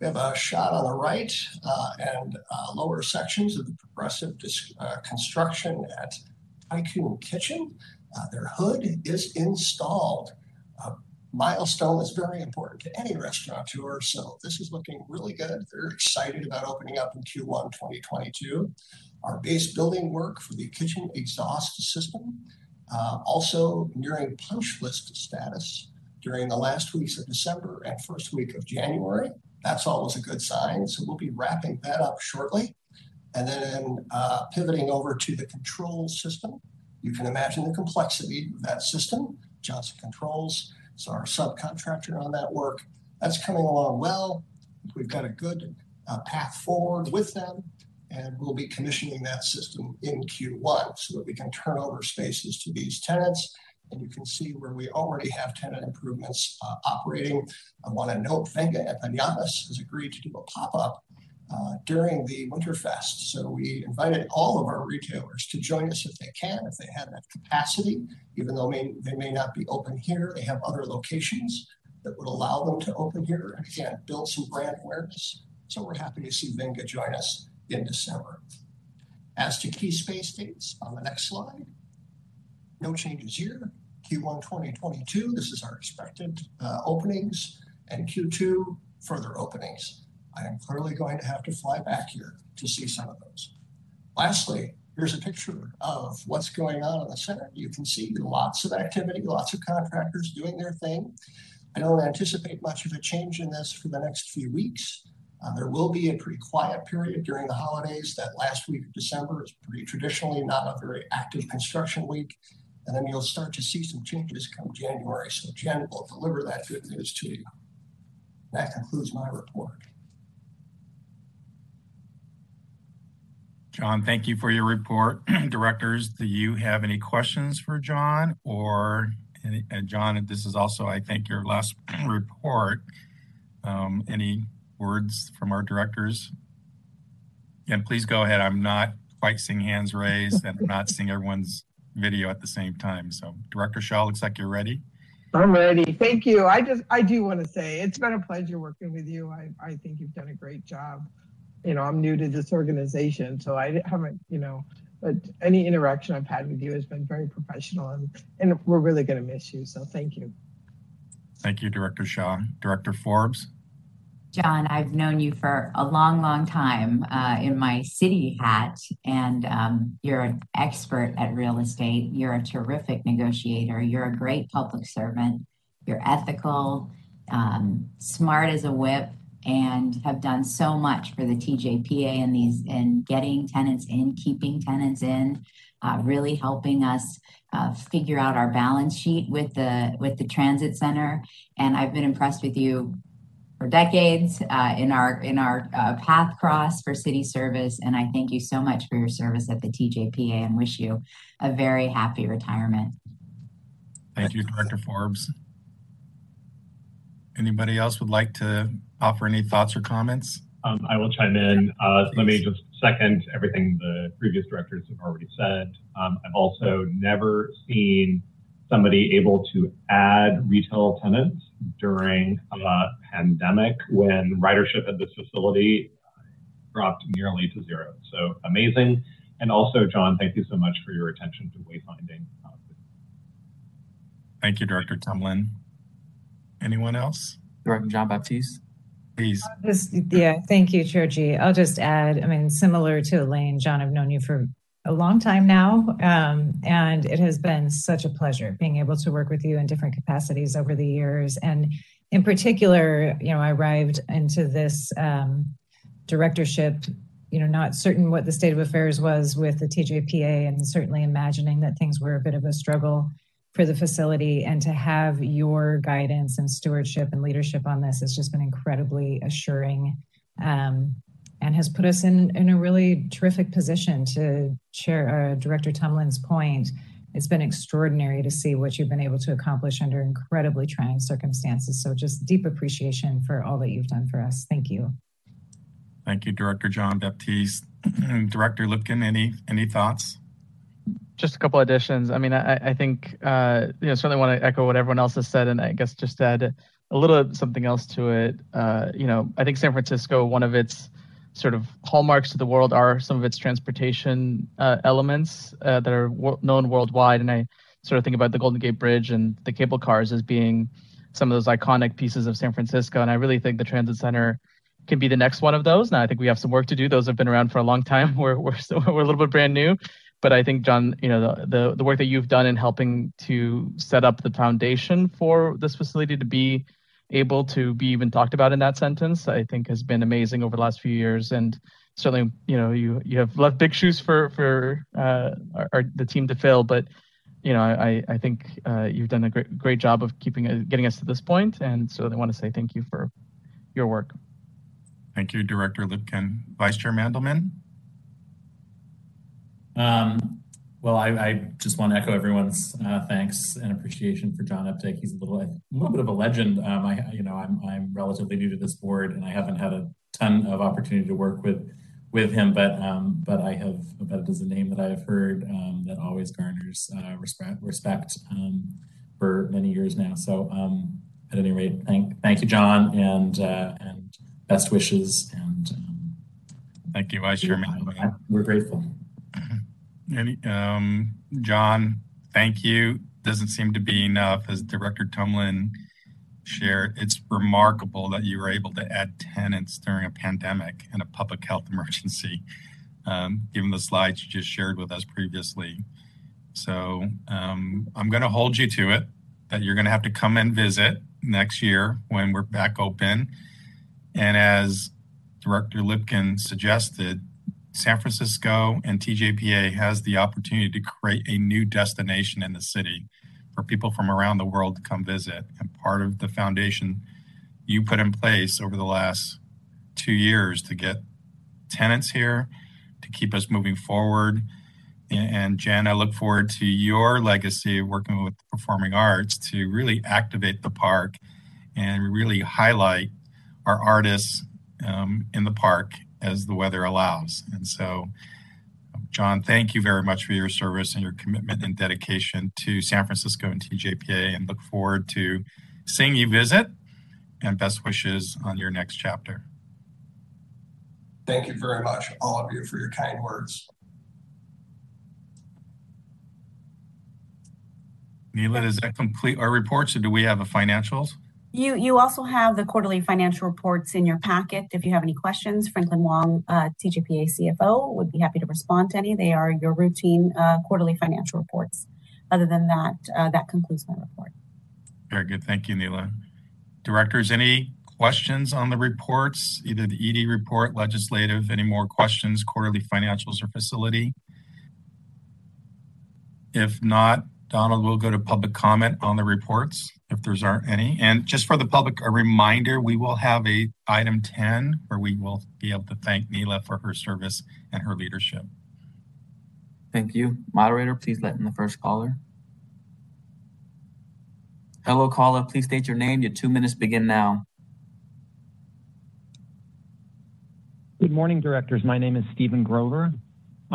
We have a shot on the right uh, and uh, lower sections of the progressive uh, construction at Tycoon Kitchen. Uh, their hood is installed. milestone is very important to any restaurateur, so this is looking really good. They're excited about opening up in Q1 2022. Our base building work for the kitchen exhaust system, uh, also nearing punch list status during the last weeks of December and first week of January that's always a good sign. So we'll be wrapping that up shortly. And then uh, pivoting over to the control system. You can imagine the complexity of that system. Johnson Controls is our subcontractor on that work. That's coming along well. We've got a good uh, path forward with them, and we'll be commissioning that system in Q1 so that we can turn over spaces to these tenants and you can see where we already have tenant improvements uh, operating. I want to note Venga Empanadas has agreed to do a pop-up uh, during the Winterfest. So we invited all of our retailers to join us if they can, if they have that capacity, even though may, they may not be open here. They have other locations that would allow them to open here and again, build some brand awareness. So we're happy to see Venga join us in December. As to key space dates on the next slide, no changes here. Q1 2022, this is our expected uh, openings, and Q2, further openings. I am clearly going to have to fly back here to see some of those. Lastly, here's a picture of what's going on in the center. You can see lots of activity, lots of contractors doing their thing. I don't anticipate much of a change in this for the next few weeks. Uh, there will be a pretty quiet period during the holidays. That last week of December is pretty traditionally not a very active construction week. And then you'll start to see some changes come January. So Jen will deliver that good news to you. That concludes my report. John, thank you for your report. Directors, do you have any questions for John? Or, and John, this is also, I think, your last report. Um, any words from our directors? And please go ahead. I'm not quite seeing hands raised and I'm not seeing everyone's video at the same time. So Director Shaw, looks like you're ready. I'm ready. Thank you. I just, I do want to say it's been a pleasure working with you. I, I think you've done a great job. You know, I'm new to this organization, so I haven't, you know, but any interaction I've had with you has been very professional and, and we're really going to miss you. So thank you. Thank you, Director Shaw. Director Forbes. John, I've known you for a long, long time uh, in my city hat, and um, you're an expert at real estate. You're a terrific negotiator. You're a great public servant. You're ethical, um, smart as a whip, and have done so much for the TJPA and these in getting tenants in, keeping tenants in, uh, really helping us uh, figure out our balance sheet with the with the transit center. And I've been impressed with you for decades uh, in our in our uh, path cross for city service. And I thank you so much for your service at the TJPA and wish you a very happy retirement. Thank you, Director Forbes. Anybody else would like to offer any thoughts or comments? Um, I will chime in. Uh, let me just second everything the previous directors have already said. Um, I've also never seen somebody able to add retail tenants during a pandemic when ridership at this facility dropped nearly to zero. So amazing. And also, John, thank you so much for your attention to wayfinding. Uh, Thank you, Director Tumlin. Anyone else? Director John Baptiste. Please. Just, yeah, thank you, Chair G. I'll just add, I mean, similar to Elaine, John, I've known you for a long time now. Um, and it has been such a pleasure being able to work with you in different capacities over the years. And in particular, you know, I arrived into this um, directorship, you know, not certain what the state of affairs was with the TJPA and certainly imagining that things were a bit of a struggle for the facility and to have your guidance and stewardship and leadership on this has just been incredibly assuring um, and has put us in, in a really terrific position to share uh, Director Tumlin's point. It's been extraordinary to see what you've been able to accomplish under incredibly trying circumstances. So just deep appreciation for all that you've done for us. Thank you. Thank you, Director John Baptiste. Director Lipkin, any any thoughts? just a couple additions. I mean, I, I think uh, you know certainly want to echo what everyone else has said, and I guess just add a little something else to it. Uh, you know, I think San Francisco, one of its sort of hallmarks to the world are some of its transportation uh, elements uh, that are known worldwide, and I sort of think about the Golden Gate Bridge and the cable cars as being some of those iconic pieces of San Francisco, and I really think the transit center can be the next one of those. Now, I think we have some work to do. Those have been around for a long time. We're we're still, we're a little bit brand new, but I think John, you know, the, the, the work that you've done in helping to set up the foundation for this facility to be able to be even talked about in that sentence, I think has been amazing over the last few years. And certainly, you know, you you have left big shoes for for uh, our, our, the team to fill, but you know, I I think uh, you've done a great great job of keeping uh, getting us to this point, and so I want to say thank you for your work. Thank you, Director Lipkin. Vice Chair Mandelman. Um, well, I, I, just want to echo everyone's uh, thanks and appreciation for John Updike. He's a little, a little bit of a legend. Um, I, you know, I'm, I'm relatively new to this board, and I haven't had a ton of opportunity to work with with him, but um, but I have, but it is a name that I have heard um, that always garners uh, respect respect um, for many years now. So, um, at any rate, thank thank you, John, and uh, and best wishes. And thank you, Vice Chair Mandelman. We're grateful. Any, um, John, thank you. Doesn't seem to be enough, as Director Tumlin shared. It's remarkable that you were able to add tenants during a pandemic and a public health emergency, um, given the slides you just shared with us previously. So um, I'm going to hold you to it that you're going to have to come and visit next year when we're back open. And as Director Lipkin suggested, San Francisco and TJPA has the opportunity to create a new destination in the city for people from around the world to come visit. And part of the foundation you put in place over the last two years to get tenants here, to keep us moving forward. And Jen, I look forward to your legacy working with performing arts to really activate the park and really highlight our artists um, in the park as the weather allows. And so, John, thank you very much for your service and your commitment and dedication to San Francisco and TJPA, and look forward to seeing you visit. And best wishes on your next chapter. Thank you very much, all of you, for your kind words. Neela, does that complete our reports, or do we have a financials? You you also have the quarterly financial reports in your packet. If you have any questions, Franklin Wong, uh, CFO, would be happy to respond to any. They are your routine uh, quarterly financial reports. Other than that, uh, that concludes my report. Very good. Thank you, Neela. Directors, any questions on the reports, either the ED report, legislative, any more questions, quarterly financials or facility? If not, Donald, we'll go to public comment on the reports if there's aren't any. And just for the public, a reminder, we will have a item 10 where we will be able to thank Neela for her service and her leadership. Thank you. Moderator, please let in the first caller. Hello, caller. Please state your name. Your two minutes begin now. Good morning, directors. My name is Stephen Grover.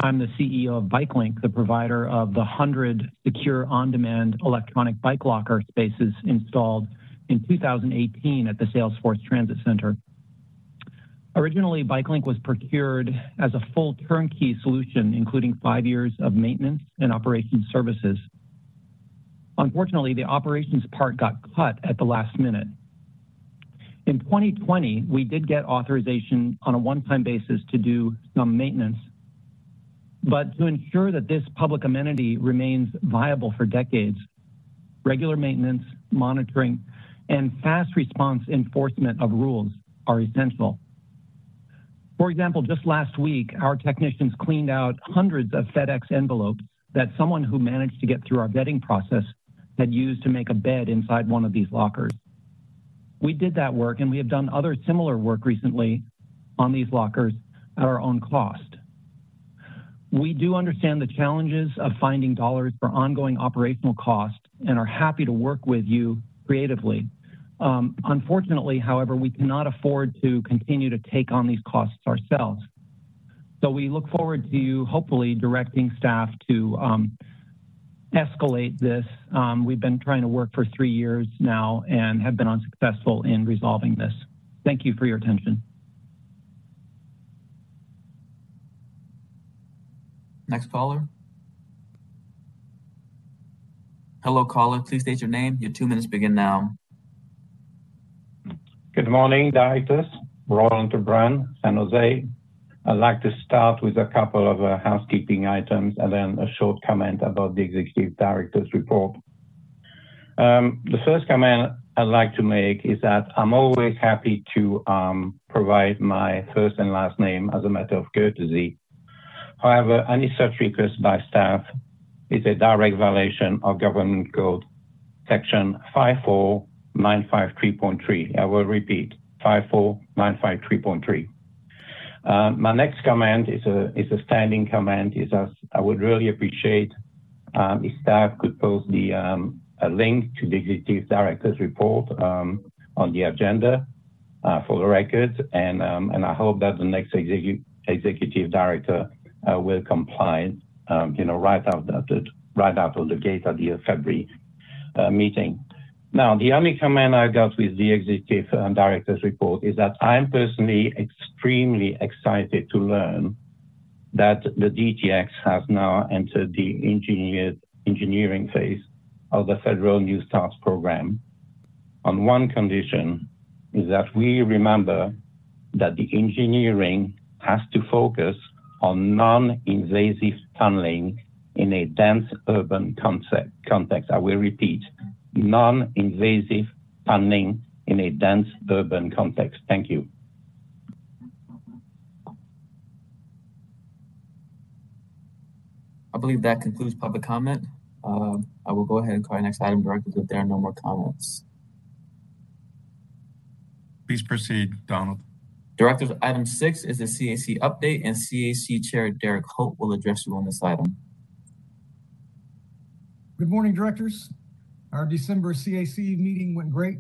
I'm the CEO of BikeLink, the provider of the 100 secure on-demand electronic bike locker spaces installed in 2018 at the Salesforce Transit Center. Originally, BikeLink was procured as a full turnkey solution, including five years of maintenance and operations services. Unfortunately, the operations part got cut at the last minute. In 2020, we did get authorization on a one-time basis to do some maintenance but to ensure that this public amenity remains viable for decades, regular maintenance, monitoring, and fast response enforcement of rules are essential. For example, just last week, our technicians cleaned out hundreds of FedEx envelopes that someone who managed to get through our vetting process had used to make a bed inside one of these lockers. We did that work and we have done other similar work recently on these lockers at our own cost. We do understand the challenges of finding dollars for ongoing operational costs and are happy to work with you creatively. Um, unfortunately, however, we cannot afford to continue to take on these costs ourselves. So we look forward to you hopefully directing staff to um, escalate this. Um, we've been trying to work for three years now and have been unsuccessful in resolving this. Thank you for your attention. Next caller. Hello, caller. Please state your name. Your two minutes begin now. Good morning, directors. Roland Lebrun, San Jose. I'd like to start with a couple of uh, housekeeping items and then a short comment about the executive director's report. Um, the first comment I'd like to make is that I'm always happy to um, provide my first and last name as a matter of courtesy However, any such request by staff is a direct violation of Government Code Section 54953.3. I will repeat, 54953.3. Uh, my next comment is a, is a standing comment. Is as I would really appreciate um, if staff could post the um, a link to the executive director's report um, on the agenda uh, for the record, and um, and I hope that the next executive executive director will comply, um, you know, right out of the gate at the February uh, meeting. Now, the only comment I got with the executive uh, director's report is that I'm personally extremely excited to learn that the DTX has now entered the engineering phase of the federal New Starts program on one condition is that we remember that the engineering has to focus on non-invasive tunneling in a dense urban concept, context. I will repeat, non-invasive tunneling in a dense urban context. Thank you. I believe that concludes public comment. Uh, I will go ahead and call our next item directors if there are no more comments. Please proceed, Donald. Directors, item six is the CAC update, and CAC Chair Derek Holt will address you on this item. Good morning, directors. Our December CAC meeting went great.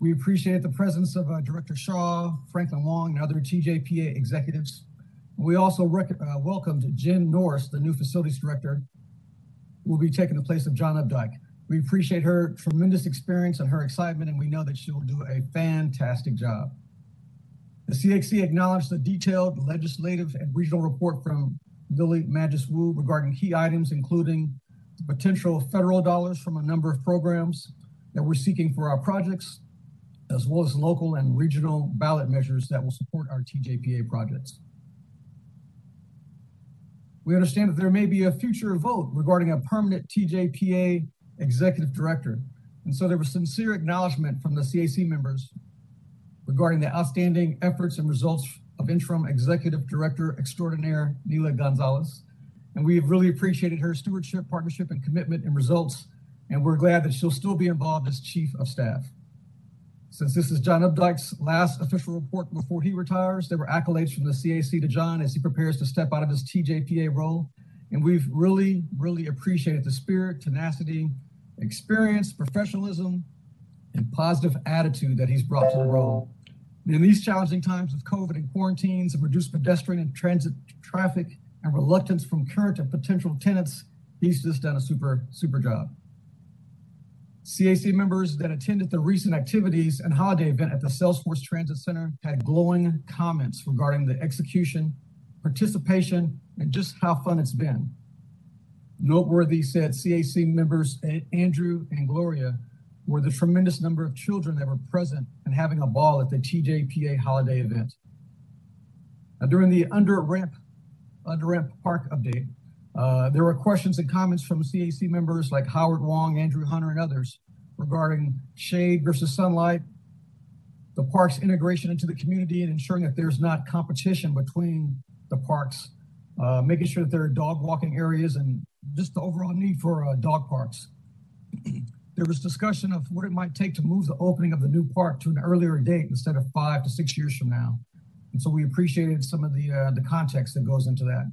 We appreciate the presence of uh, Director Shaw, Franklin Wong, and other TJPA executives. We also uh, welcomed Jen Norris, the new facilities director, who will be taking the place of John Updike. We appreciate her tremendous experience and her excitement, and we know that she will do a fantastic job. The CAC acknowledged the detailed legislative and regional report from Lily Madjus Wu regarding key items, including potential federal dollars from a number of programs that we're seeking for our projects, as well as local and regional ballot measures that will support our TJPA projects. We understand that there may be a future vote regarding a permanent TJPA executive director. And so there was sincere acknowledgement from the CAC members regarding the outstanding efforts and results of interim executive director extraordinaire Neela Gonzalez And we've really appreciated her stewardship, partnership, and commitment and results. And we're glad that she'll still be involved as Chief of Staff. Since this is John Updike's last official report before he retires, there were accolades from the CAC to John as he prepares to step out of his TJPA role. And we've really, really appreciated the spirit, tenacity, experience, professionalism, and positive attitude that he's brought to the role. In these challenging times of COVID and quarantines and reduced pedestrian and transit traffic and reluctance from current and potential tenants, he's just done a super, super job. CAC members that attended the recent activities and holiday event at the Salesforce Transit Center had glowing comments regarding the execution, participation, and just how fun it's been. Noteworthy said CAC members Andrew and Gloria were the tremendous number of children that were present and having a ball at the TJPA holiday event. Now, during the under ramp, under ramp park update, uh, there were questions and comments from CAC members like Howard Wong, Andrew Hunter, and others regarding shade versus sunlight, the park's integration into the community and ensuring that there's not competition between the parks, uh, making sure that there are dog walking areas and just the overall need for uh, dog parks. there was discussion of what it might take to move the opening of the new park to an earlier date instead of five to six years from now. And so we appreciated some of the, uh, the context that goes into that.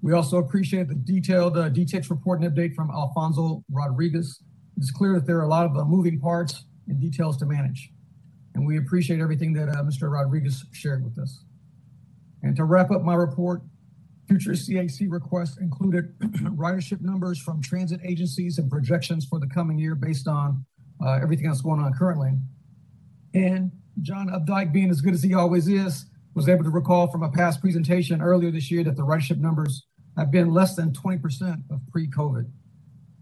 We also appreciate the detailed uh, report and update from Alfonso Rodriguez. It's clear that there are a lot of uh, moving parts and details to manage. And we appreciate everything that uh, Mr. Rodriguez shared with us. And to wrap up my report, future CAC requests included ridership numbers from transit agencies and projections for the coming year based on uh, everything that's going on currently. And John Updike, being as good as he always is, was able to recall from a past presentation earlier this year that the ridership numbers have been less than 20% of pre-COVID.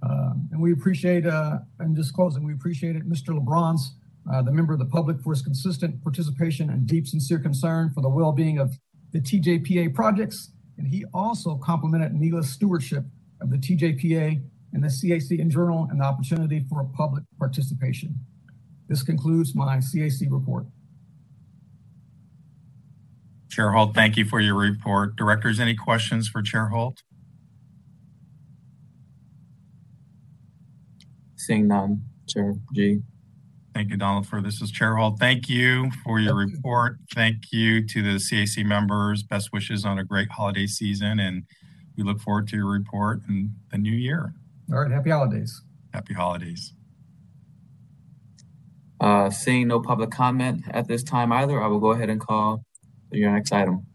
Uh, and we appreciate, uh, and just closing, we appreciate it, Mr. Lebrun's, uh, the member of the public, for his consistent participation and deep, sincere concern for the well-being of the TJPA projects. And he also complimented Neela's stewardship of the TJPA and the CAC in general and the opportunity for public participation. This concludes my CAC report. Chair Holt, thank you for your report. Directors, any questions for Chair Holt? Seeing none, Chair G. Thank you, Donald, for this is Chair Holt. Thank you for your report. Thank you to the CAC members. Best wishes on a great holiday season. And we look forward to your report in the new year. All right. Happy holidays. Happy holidays. Uh, seeing no public comment at this time either, I will go ahead and call your next item.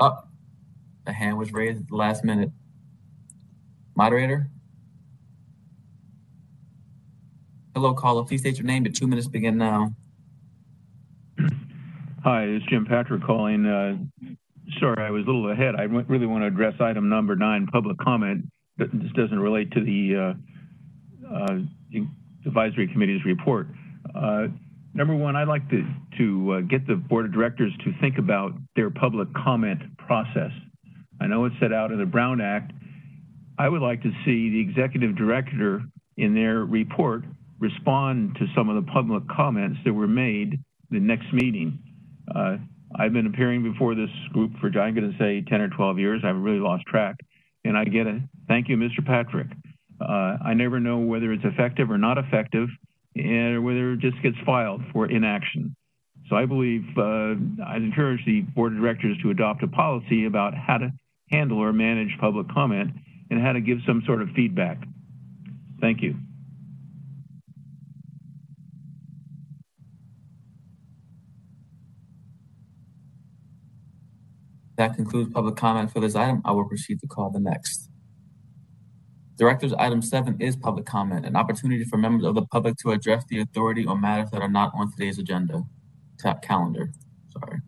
Up. Oh, the hand was raised at the last minute. Moderator? Hello, caller. Please state your name. The two minutes begin now. Hi, it's Jim Patrick calling. Uh, sorry, I was a little ahead. I really want to address item number nine, public comment. This doesn't relate to the uh, uh, advisory committee's report. Uh, number one, I'd like to, to uh, get the board of directors to think about their public comment process. I know it's set out in the Brown Act. I would like to see the executive director in their report respond to some of the public comments that were made the next meeting. Uh, I've been appearing before this group for, I'm going to say 10 or 12 years. I've really lost track. And I get it. Thank you, Mr. Patrick. Uh, I never know whether it's effective or not effective and whether it just gets filed for inaction. So I believe uh, I'd encourage the board of directors to adopt a policy about how to handle or manage public comment and how to give some sort of feedback. Thank you. That concludes public comment for this item. I will proceed to call the next. Directors, item seven is public comment, an opportunity for members of the public to address the authority on matters that are not on today's agenda. Tap calendar, sorry.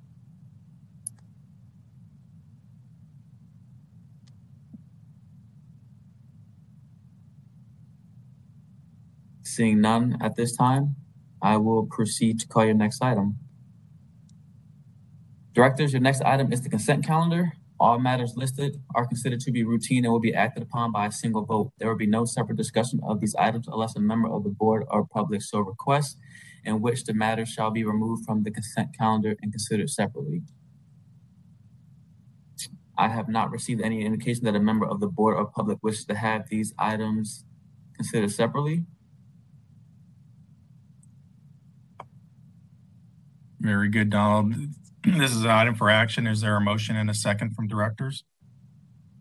Seeing none at this time, I will proceed to call your next item. Directors, your next item is the consent calendar. All matters listed are considered to be routine and will be acted upon by a single vote. There will be no separate discussion of these items unless a member of the board or public so requests, in which the matter shall be removed from the consent calendar and considered separately. I have not received any indication that a member of the board or public wishes to have these items considered separately. Very good, Donald. This is an item for action. Is there a motion and a second from directors?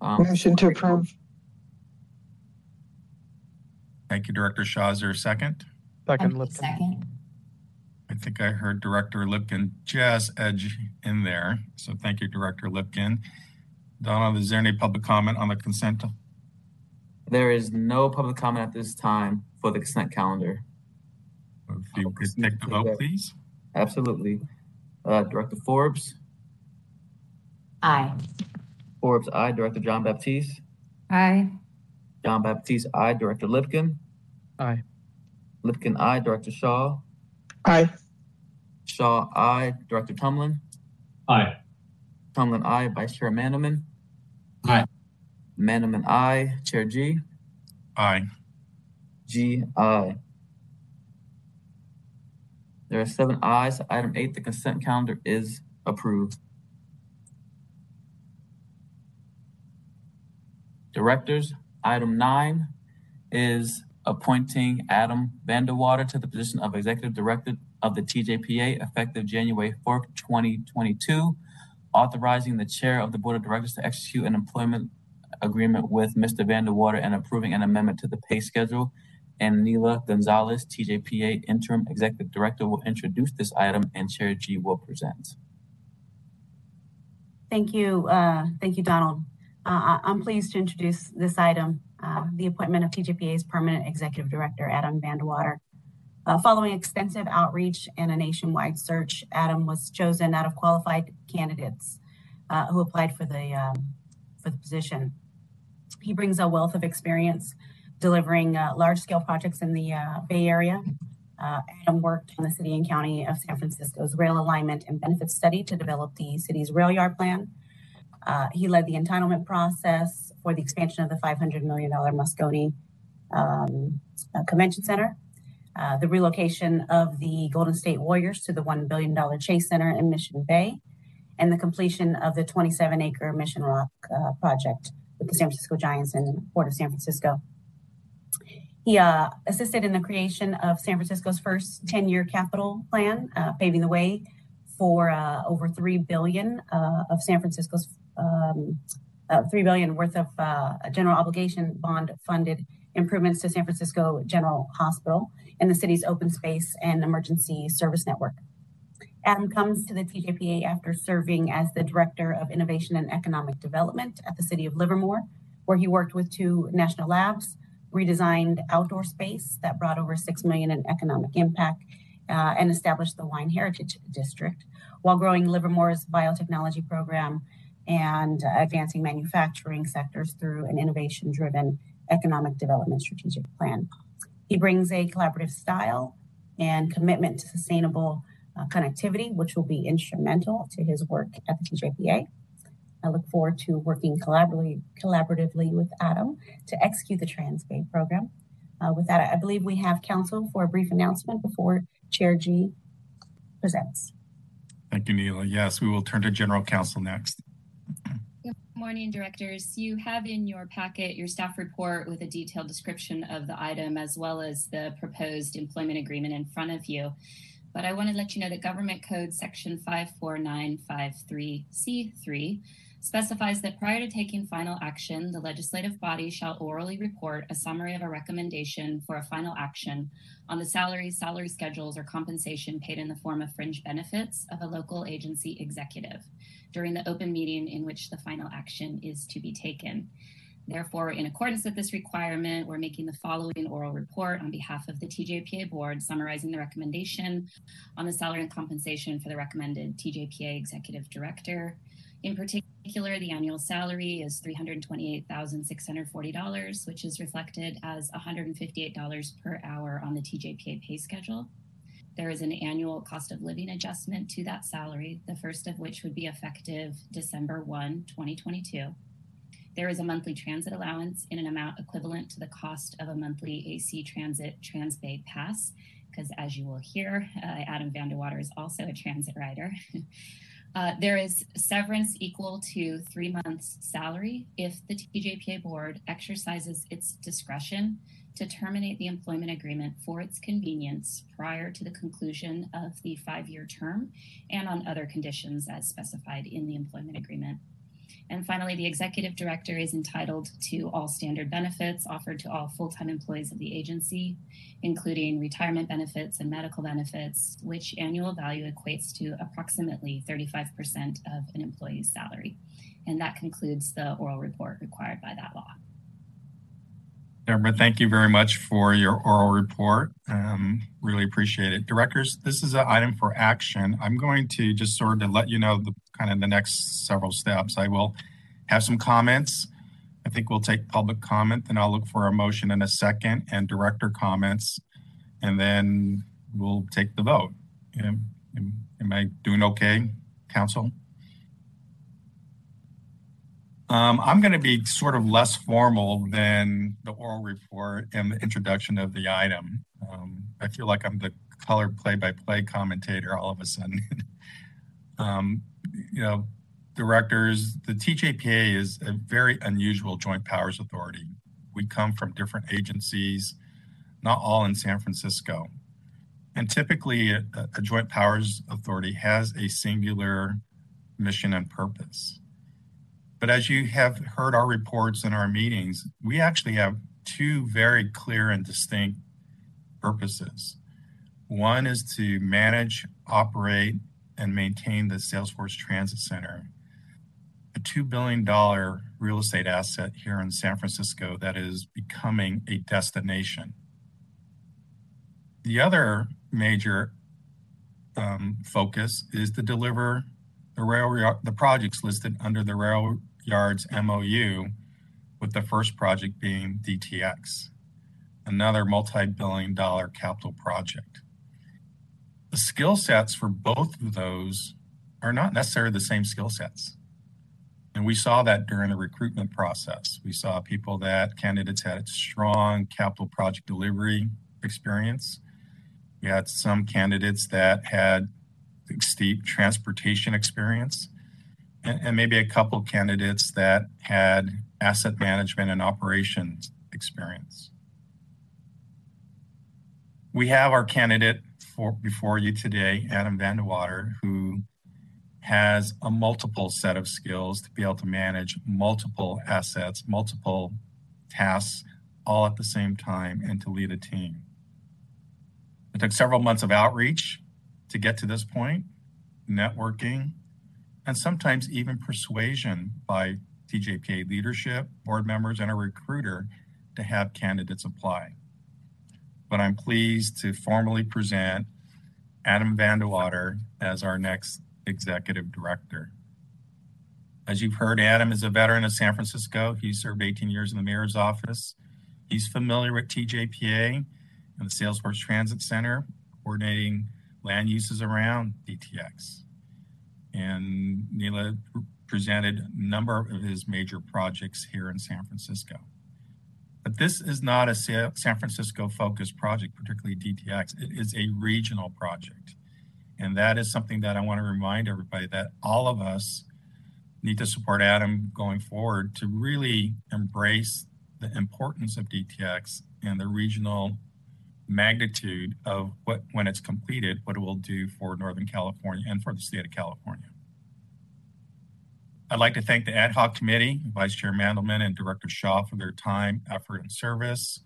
Um, Motion to approve. Thank you, Director Shaw. Is there a second? Second, Lipkin. Second. I think I heard Director Lipkin just edge in there. So thank you, Director Lipkin. Donald, is there any public comment on the consent? there is no public comment at this time for the consent calendar. If you could take the vote, please. Absolutely. Uh, Director Forbes, Aye. Forbes, aye. Director John Baptiste, Aye. John Baptiste, aye. Director Lipkin, Aye. Lipkin, aye. Director Shaw, Aye. Shaw, aye. Director Tumlin, Aye. Tumlin, aye. Vice Chair Mandelman, Aye. Mandelman, aye. Chair G, Aye. G, aye. There are seven ayes. Item eight, the consent calendar is approved. Directors, item nine is appointing Adam Van de Water to the position of Executive Director of the TJPA effective January fourth, twenty twenty-two, authorizing the Chair of the Board of Directors to execute an employment agreement with Mr. Van de Water and approving an amendment to the pay schedule and Neela Gonzalez, TJPA Interim Executive Director, will introduce this item and Chair G will present. Thank you, uh, thank you, Donald. Uh, I'm pleased to introduce this item, uh, the appointment of TJPA's permanent executive director, Adam Van de Water. Uh, following extensive outreach and a nationwide search, Adam was chosen out of qualified candidates uh, who applied for the um, for the position. He brings a wealth of experience delivering uh, large-scale projects in the uh, Bay Area. Uh, Adam worked on the city and county of San Francisco's rail alignment and benefit study to develop the city's rail yard plan. Uh, he led the entitlement process for the expansion of the $500 million Moscone um, uh, Convention Center, uh, the relocation of the Golden State Warriors to the $1 billion Chase Center in Mission Bay, and the completion of the 27 acre Mission Rock project with the San Francisco Giants and Port of San Francisco. He uh, assisted in the creation of San Francisco's first 10-year capital plan, uh, paving the way for uh, over three billion uh, of San Francisco's um, uh, three billion worth of uh, general obligation bond funded improvements to San Francisco General Hospital and the city's open space and emergency service network. Adam comes to the TJPA after serving as the Director of Innovation and Economic Development at the City of Livermore, where he worked with two national labs, redesigned outdoor space that brought over six million in economic impact, uh, and established the Wine Heritage District, while growing Livermore's biotechnology program and uh, advancing manufacturing sectors through an innovation-driven economic development strategic plan. He brings a collaborative style and commitment to sustainable uh, connectivity, which will be instrumental to his work at the TJPA. I look forward to working collaboratively, collaboratively with Adam to execute the TransBay program. Uh, with that, I believe we have counsel for a brief announcement before Chair G presents. Thank you, Neela. Yes, we will turn to General Counsel next. Good morning, directors. You have in your packet your staff report with a detailed description of the item as well as the proposed employment agreement in front of you. But I want to let you know that Government Code Section 54953C3 specifies that prior to taking final action, the legislative body shall orally report a summary of a recommendation for a final action on the salaries, salary schedules, or compensation paid in the form of fringe benefits of a local agency executive during the open meeting in which the final action is to be taken. Therefore, in accordance with this requirement, we're making the following oral report on behalf of the TJPA board summarizing the recommendation on the salary and compensation for the recommended TJPA executive director. In particular, the annual salary is $328,640, which is reflected as $158 per hour on the TJPA pay schedule. There is an annual cost of living adjustment to that salary, the first of which would be effective December 1, 2022. There is a monthly transit allowance in an amount equivalent to the cost of a monthly AC Transit Transbay Pass, because as you will hear, uh, Adam Van de Water is also a transit rider. Uh, there is severance equal to three months' salary if the TJPA board exercises its discretion to terminate the employment agreement for its convenience prior to the conclusion of the five year term and on other conditions as specified in the employment agreement. And finally, the executive director is entitled to all standard benefits offered to all full time employees of the agency, including retirement benefits and medical benefits, which annual value equates to approximately 35% of an employee's salary. And that concludes the oral report required by that law. Deborah, thank you very much for your oral report. Um, really appreciate it. Directors, this is an item for action. I'm going to just sort of let you know the kind of the next several steps. I will have some comments. I think we'll take public comment, then I'll look for a motion in a second and director comments, and then we'll take the vote. Am, am, am I doing okay, counsel? Um, I'm going to be sort of less formal than the oral report and the introduction of the item. Um, I feel like I'm the color play-by-play commentator all of a sudden. um, you know, directors, the TJPA is a very unusual joint powers authority. We come from different agencies, not all in San Francisco. And typically, a, a joint powers authority has a singular mission and purpose. But as you have heard our reports and our meetings, we actually have two very clear and distinct purposes. One is to manage, operate, and maintain the Salesforce Transit Center, a $2 billion real estate asset here in San Francisco that is becoming a destination. The other major um, focus is to deliver the rail the projects listed under the rail yards MOU, with the first project being DTX, another multi-billion dollar capital project. The skill sets for both of those are not necessarily the same skill sets. And we saw that during the recruitment process. We saw people that candidates had strong capital project delivery experience. We had some candidates that had steep transportation experience, and, and maybe a couple candidates that had asset management and operations experience. We have our candidate for before you today, Adam Van de Water, who has a multiple set of skills to be able to manage multiple assets, multiple tasks all at the same time and to lead a team. It took several months of outreach to get to this point, networking, and sometimes even persuasion by TJPA leadership, board members, and a recruiter to have candidates apply. But I'm pleased to formally present Adam Van de Water as our next executive director. As you've heard, Adam is a veteran of San Francisco. He served 18 years in the mayor's office. He's familiar with TJPA and the Salesforce Transit Center, coordinating land uses around DTX and Neela presented a number of his major projects here in San Francisco. But this is not a San Francisco focused project, particularly DTX. It is a regional project. And that is something that I want to remind everybody that all of us need to support Adam going forward to really embrace the importance of DTX and the regional magnitude of what, when it's completed, what it will do for Northern California and for the state of California. I'd like to thank the ad hoc committee, Vice Chair Mandelman and Director Shaw for their time, effort, and service.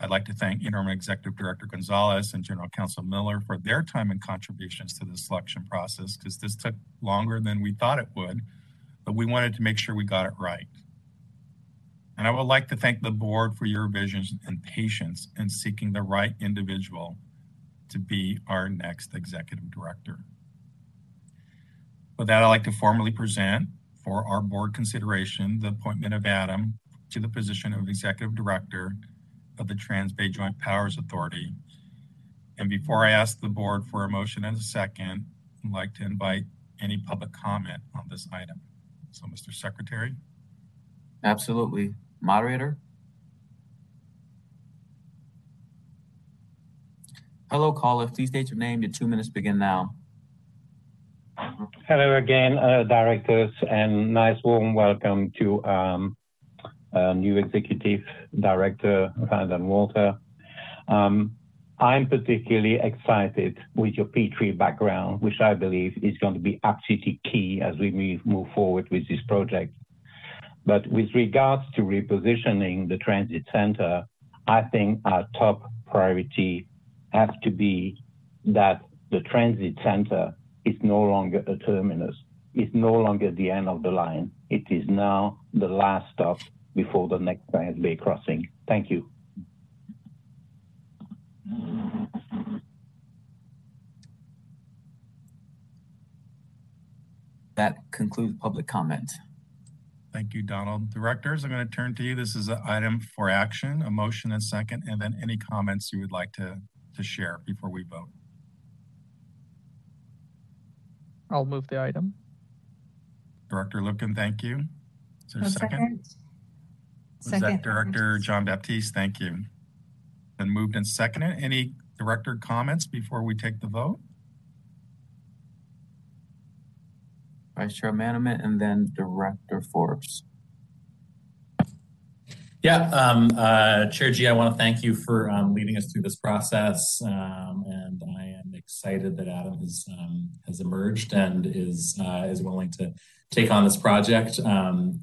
I'd like to thank Interim Executive Director Gonzalez and General Counsel Miller for their time and contributions to the selection process because this took longer than we thought it would, but we wanted to make sure we got it right. And I would like to thank the board for your visions and patience in seeking the right individual to be our next executive director. With that, I'd like to formally present for our board consideration the appointment of Adam to the position of executive director of the Transbay Joint Powers Authority. And before I ask the board for a motion and a second, I'd like to invite any public comment on this item. So, Mr. Secretary. Absolutely. Moderator? Hello, caller. Please state your name. Your two minutes begin now. Hello again, uh, directors, and nice warm welcome to um, uh, new executive director, Van Walter. Um, I'm particularly excited with your P3 background, which I believe is going to be absolutely key as we move, move forward with this project. But with regards to repositioning the transit center, I think our top priority has to be that the transit center is no longer a terminus. It's no longer the end of the line. It is now the last stop before the next Bay crossing. Thank you. That concludes public comment. Thank you, Donald. Directors, I'm going to turn to you. This is an item for action, a motion and second, and then any comments you would like to, to share before we vote. I'll move the item. Director Lipkin, thank you. Is there a I'll second? second. Was that Second. Director John Baptiste? Thank you. Been moved and seconded. Any director comments before we take the vote? Vice Chair Mandelman and then Director Forbes. Yeah, um, uh, Chair G, I want to thank you for um, leading us through this process, um, and I am excited that Adam has um, has emerged and is uh, is willing to take on this project. Um,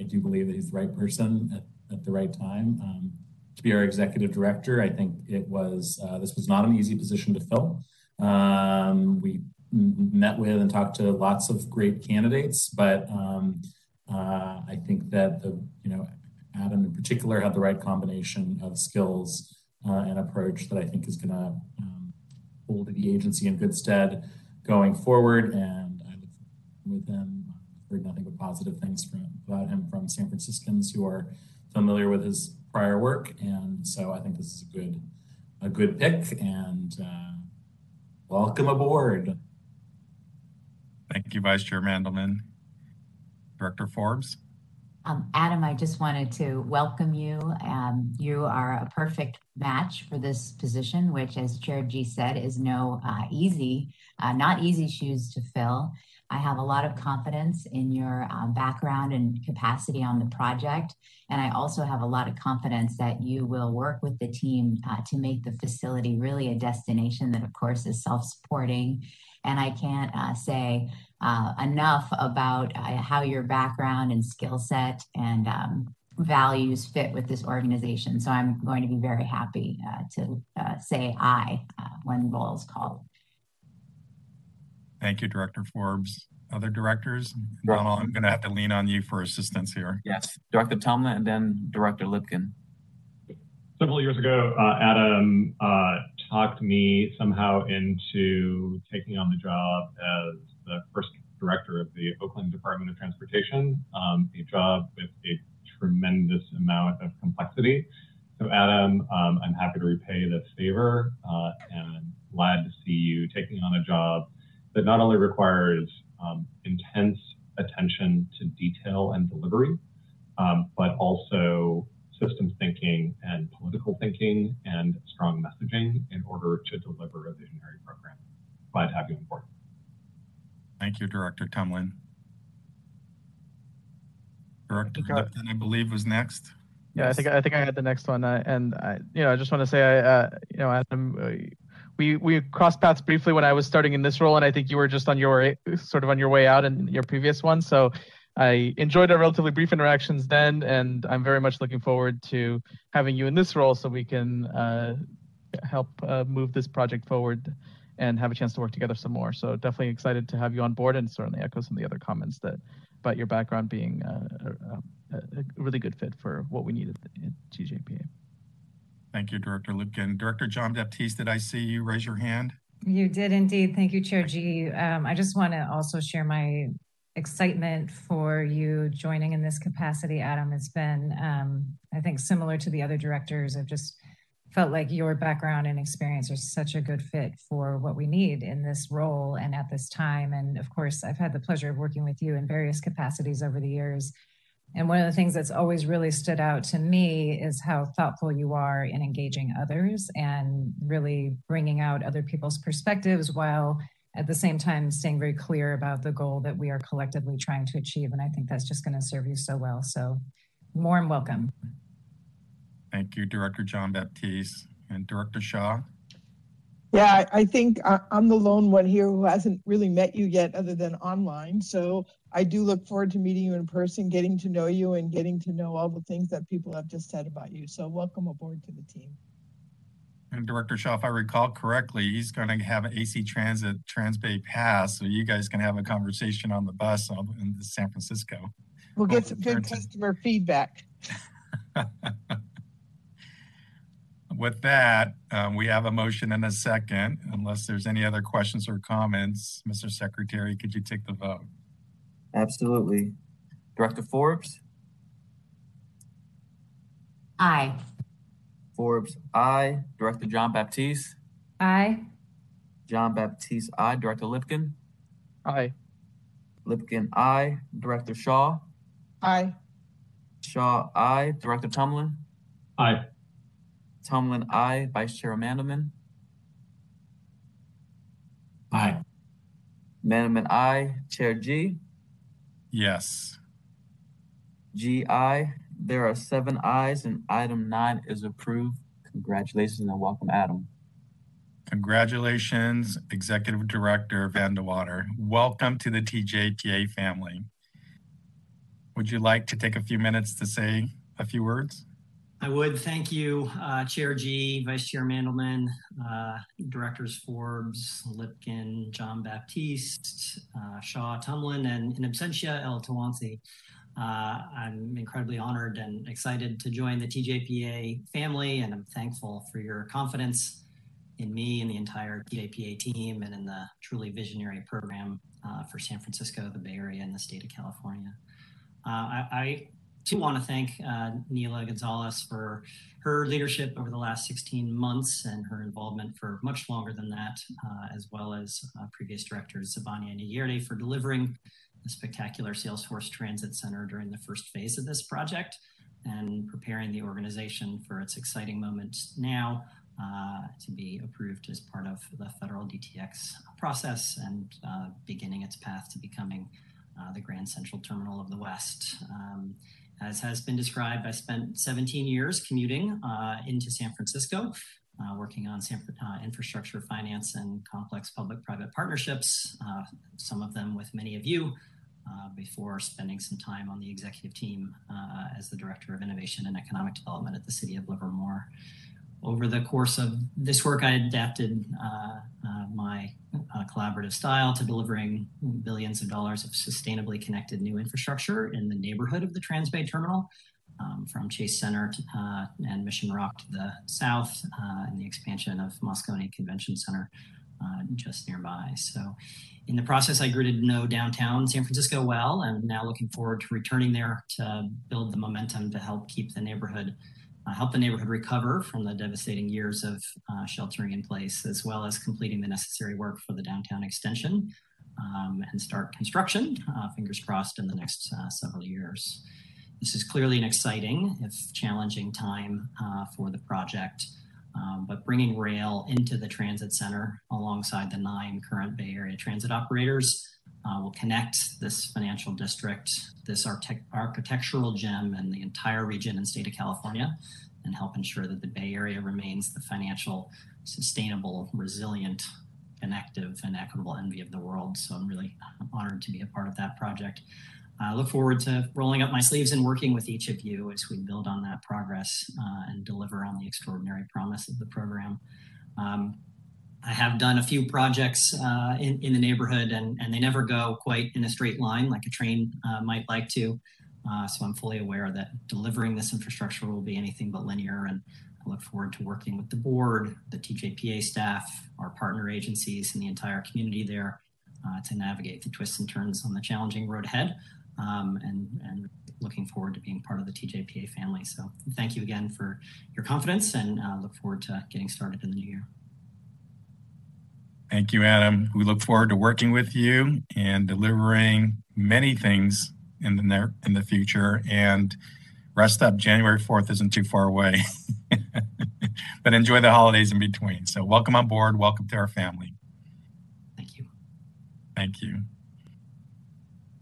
I do believe that he's the right person at, at the right time um, to be our executive director. I think it was uh, this was not an easy position to fill. We met with and talked to lots of great candidates, but uh, I think that the you know Adam in particular had the right combination of skills uh, and approach that I think is going to um, hold the agency in good stead going forward. And I look with him, I've heard nothing but positive things from, about him from San Franciscans who are familiar with his prior work, and so I think this is a good a good pick. And uh, welcome aboard. Thank you, Vice Chair Mandelman. Director Forbes? Um, Adam, I just wanted to welcome you. Um, you are a perfect match for this position, which, as Chair G said, is no uh, easy, uh, not easy shoes to fill. I have a lot of confidence in your um, background and capacity on the project. And I also have a lot of confidence that you will work with the team uh, to make the facility really a destination that, of course, is self supporting. And I can't uh, say uh, enough about uh, how your background and skill set and um, values fit with this organization. So I'm going to be very happy uh, to uh, say I uh, when roll is called. Thank you, Director Forbes. Other directors? Donald, I'm going to have to lean on you for assistance here. Yes, Director Tumlin and then Director Lipkin. Several years ago, uh, Adam uh, talked me somehow into taking on the job as the first director of the Oakland Department of Transportation, um, a job with a tremendous amount of complexity. So, Adam, um, I'm happy to repay this favor uh, and glad to see you taking on a job that not only requires um, intense attention to detail and delivery, um, but also systems thinking and political thinking and strong messaging in order to deliver a visionary program. Glad to have you on board. Thank you, Director Tumlin. Director Okay. Lipkin, I believe, was next. Yeah, I think I think I had the next one, uh, and I, you know, I just want to say, I, uh, you know, Adam, uh, we we crossed paths briefly when I was starting in this role, and I think you were just on your sort of on your way out in your previous one. So I enjoyed our relatively brief interactions then, and I'm very much looking forward to having you in this role so we can uh, help uh, move this project forward and have a chance to work together some more. So definitely excited to have you on board, and certainly echo some of the other comments that about your background being uh, a, a, a really good fit for what we need at, at TJPA. Thank you, Director Lipkin. Director John Baptiste, did I see you raise your hand? You did indeed. Thank you, Chair G. Um, I just want to also share my excitement for you joining in this capacity, Adam. It's been, um, I think, similar to the other directors. I've just felt like your background and experience are such a good fit for what we need in this role and at this time. And of course, I've had the pleasure of working with you in various capacities over the years. And one of the things that's always really stood out to me is how thoughtful you are in engaging others and really bringing out other people's perspectives while at the same time staying very clear about the goal that we are collectively trying to achieve. And I think that's just going to serve you so well. So and welcome. Thank you, Director John Baptiste. and Director Shaw. Yeah, I, think I, I'm the lone one here who hasn't really met you yet other than online. So I do look forward to meeting you in person, getting to know you and getting to know all the things that people have just said about you. So welcome aboard to the team. And Director Shaw, if I recall correctly, he's going to have an AC Transit Transbay Pass, so you guys can have a conversation on the bus in San Francisco. We'll get some good customer feedback. With that, um, we have a motion and a second. Unless there's any other questions or comments, Mr. Secretary, could you take the vote? Absolutely. Director Forbes? Aye. Forbes, aye. Director John Baptiste? Aye. John Baptiste, aye. Director Lipkin? Aye. Lipkin, aye. Director Shaw? Aye. Shaw, aye. Director Tumlin? Aye. Tumlin, aye. Vice Chair Mandelman? Aye. Mandelman, aye. Chair G? Yes. G, aye. There are seven ayes and item nine is approved. Congratulations and welcome, Adam. Congratulations, Executive Director Van de Water. Welcome to the TJPA family. Would you like to take a few minutes to say a few words? I would. Thank you, uh, Chair G, Vice Chair Mandelman, uh, Directors Forbes, Lipkin, John Baptiste, uh, Shaw, Tumlin, and in absentia, El-Tawansy. Uh, I'm incredibly honored and excited to join the TJPA family, and I'm thankful for your confidence in me and the entire TJPA team and in the truly visionary program uh, for San Francisco, the Bay Area, and the state of California. Uh, I, I, too want to thank uh, Neela Gonzalez for her leadership over the last 16 months and her involvement for much longer than that, uh, as well as uh, previous directors Zabaneh and Ayerdi for delivering the spectacular Salesforce Transit Center during the first phase of this project and preparing the organization for its exciting moment now uh, to be approved as part of the federal DTX process and uh, beginning its path to becoming uh, the Grand Central Terminal of the West. Um, as has been described, I spent 17 years commuting uh, into San Francisco, uh, working on San, uh, infrastructure, finance, and complex public-private partnerships, some of them with many of you, uh, before spending some time on the executive team uh, as the Director of Innovation and Economic Development at the City of Livermore. Over the course of this work, I adapted uh, uh my uh, collaborative style to delivering billions of dollars of sustainably connected new infrastructure in the neighborhood of the Transbay Terminal, um, from Chase Center to, uh, and Mission Rock to the south, and the expansion of Moscone Convention Center just nearby. So in the process, I grew to know downtown San Francisco well, and now looking forward to returning there to build the momentum to help keep the neighborhood, uh, help the neighborhood recover from the devastating years of uh, sheltering in place, as well as completing the necessary work for the downtown extension um, and start construction, uh, fingers crossed, in the next uh, several years. This is clearly an exciting, if challenging time uh, for the project. Um, but bringing rail into the transit center alongside the nine current Bay Area transit operators uh, will connect this financial district, this architectural gem, and the entire region and state of California, and help ensure that the Bay Area remains the financial, sustainable, resilient, connective, and equitable envy of the world. So I'm really honored to be a part of that project. I look forward to rolling up my sleeves and working with each of you as we build on that progress uh, and deliver on the extraordinary promise of the program. Um, I have done a few projects uh, in, in the neighborhood and, and they never go quite in a straight line like a train uh, might like to. Uh, so I'm fully aware that delivering this infrastructure will be anything but linear and I look forward to working with the board, the TJPA staff, our partner agencies and the entire community there uh, to navigate the twists and turns on the challenging road ahead um, and, and looking forward to being part of the TJPA family. So thank you again for your confidence and uh, look forward to getting started in the new year. Thank you, Adam. We look forward to working with you and delivering many things in the in the future. And rest up, January 4th isn't too far away. but enjoy the holidays in between. So welcome on board. Welcome to our family. Thank you. Thank you.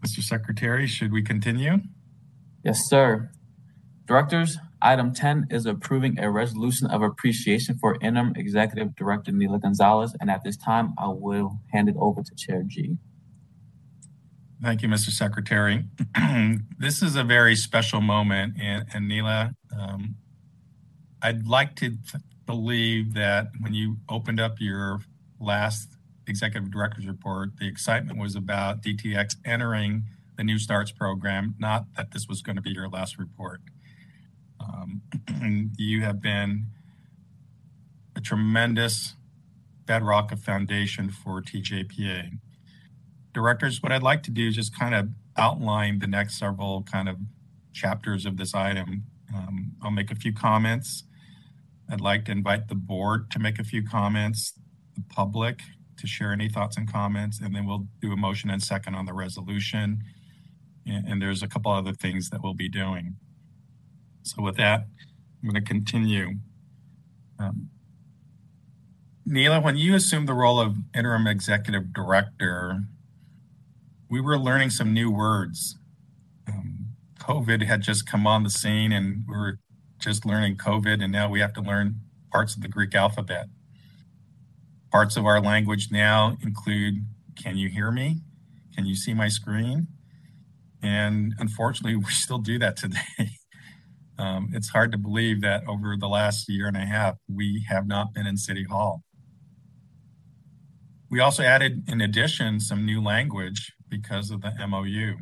Mr. Secretary, should we continue? Yes, sir. Directors, item 10 is approving a resolution of appreciation for interim executive director Neela Gonzalez. And at this time, I will hand it over to Chair G. Thank you, Mr. Secretary. this is a very special moment, and, and Neela, um, I'd like to believe that when you opened up your last executive director's report, the excitement was about DTX entering the New Starts program, not that this was going to be your last report. Um, you have been a tremendous bedrock of foundation for TJPA directors, what I'd like to do is just kind of outline the next several kind of chapters of this item. Um, I'll make a few comments. I'd like to invite the board to make a few comments, the public to share any thoughts and comments, and then we'll do a motion and second on the resolution. And, and there's a couple other things that we'll be doing. So with that, I'm going to continue. Um, Neela, when you assumed the role of interim executive director, we were learning some new words. Um, COVID had just come on the scene, and we were just learning COVID, and now we have to learn parts of the Greek alphabet. Parts of our language now include Can you hear me? Can you see my screen? And unfortunately, we still do that today. um, it's hard to believe that over the last year and a half, we have not been in City Hall. We also added, in addition, some new language because of the MOU,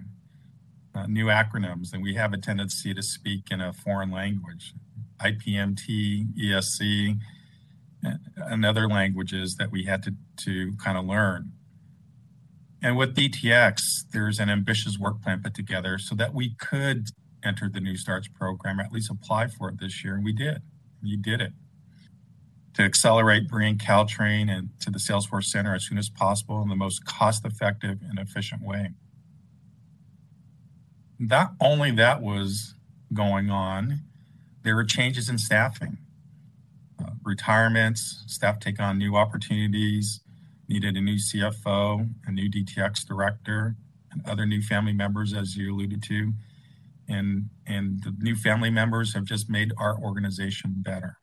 uh, new acronyms, and we have a tendency to speak in a foreign language, IPMT, ESC, and other languages that we had to, to kind of learn. And with DTX, there's an ambitious work plan put together so that we could enter the New Starts program, or at least apply for it this year, and we did. You did it to accelerate bringing Caltrain and to the Salesforce Center as soon as possible in the most cost-effective and efficient way. Not only that was going on, there were changes in staffing, uh, retirements, staff take on new opportunities, needed a new CFO, a new DTX director, and other new family members, as you alluded to. And, and the new family members have just made our organization better.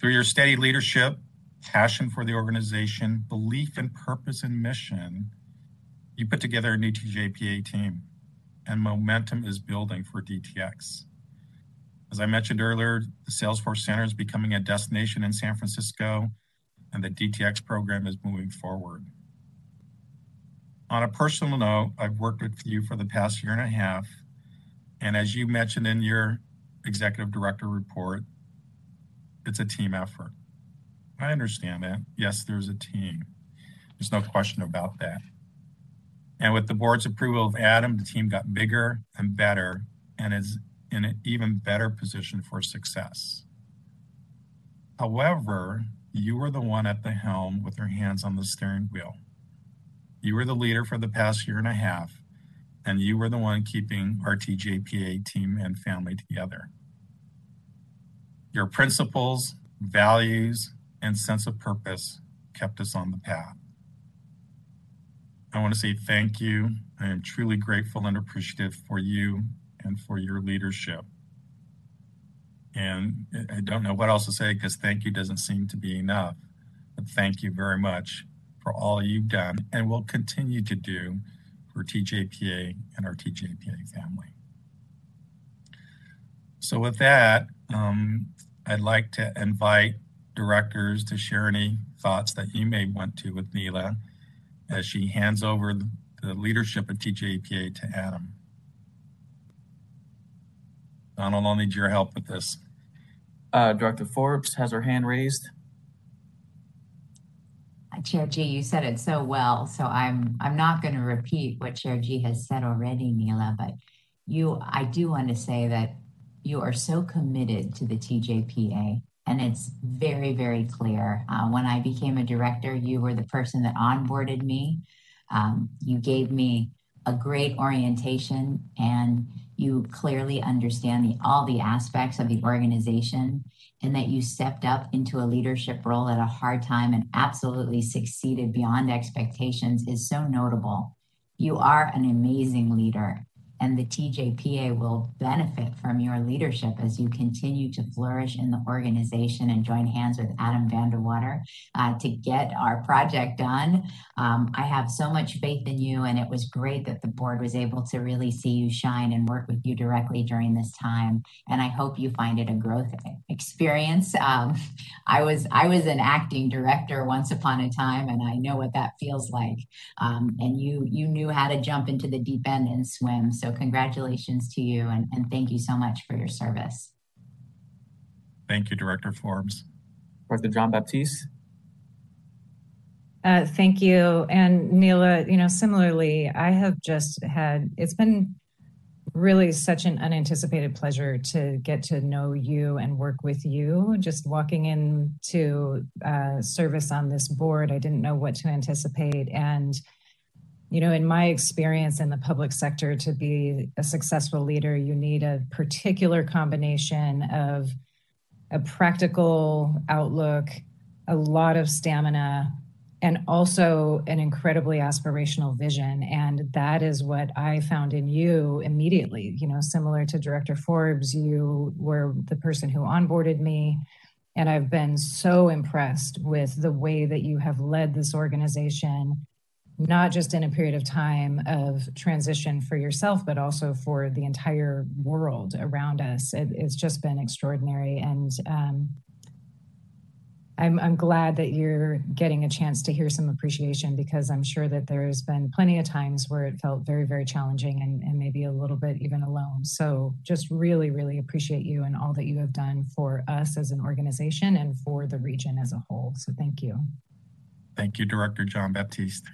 Through your steady leadership, passion for the organization, belief in purpose and mission, you put together a new TJPA team, and momentum is building for DTX. As I mentioned earlier, the Salesforce Center is becoming a destination in San Francisco, and the DTX program is moving forward. On a personal note, I've worked with you for the past year and a half, and as you mentioned in your executive director report, it's a team effort. I understand that. Yes, there's a team. There's no question about that. And with the board's approval of Adam, the team got bigger and better and is in an even better position for success. However, you were the one at the helm with your hands on the steering wheel. You were the leader for the past year and a half, and you were the one keeping our TJPA team and family together. Your principles, values, and sense of purpose kept us on the path. I want to say thank you. I am truly grateful and appreciative for you and for your leadership. And I don't know what else to say because thank you doesn't seem to be enough. But thank you very much for all you've done and will continue to do for TJPA and our TJPA family. So with that, um, I'd like to invite directors to share any thoughts that you may want to with Neela as she hands over the leadership of TJPA to Adam. Donald, I'll need your help with this. Uh, Director Forbes has her hand raised. Uh, Chair G, you said it so well, so I'm I'm not going to repeat what Chair G has said already, Neela, but you I do want to say that you are so committed to the TJPA. And it's very, very clear. Uh, when I became a director, you were the person that onboarded me. Um, you gave me a great orientation and you clearly understand the, all the aspects of the organization and that you stepped up into a leadership role at a hard time and absolutely succeeded beyond expectations is so notable. You are an amazing leader and the TJPA will benefit from your leadership as you continue to flourish in the organization and join hands with Adam Van de Water uh, to get our project done. Um, I have so much faith in you, and it was great that the board was able to really see you shine and work with you directly during this time. And I hope you find it a growth experience. Um, I was I was an acting director once upon a time, and I know what that feels like. Um, and you you knew how to jump into the deep end and swim. So congratulations to you and, and thank you so much for your service. Thank you, Director Forbes. Director John Baptiste. Uh, thank you. And Neela, you know, similarly, I have just had, it's been really such an unanticipated pleasure to get to know you and work with you. Just walking into uh, service on this board, I didn't know what to anticipate. And you know, in my experience in the public sector, to be a successful leader, you need a particular combination of a practical outlook, a lot of stamina, and also an incredibly aspirational vision. And that is what I found in you immediately. You know, similar to Director Forbes, you were the person who onboarded me. And I've been so impressed with the way that you have led this organization not just in a period of time of transition for yourself, but also for the entire world around us. It, it's just been extraordinary. And um, I'm, I'm glad that you're getting a chance to hear some appreciation because I'm sure that there's been plenty of times where it felt very, very challenging and, and maybe a little bit even alone. So just really, really appreciate you and all that you have done for us as an organization and for the region as a whole. So thank you. Thank you, Director John Baptiste.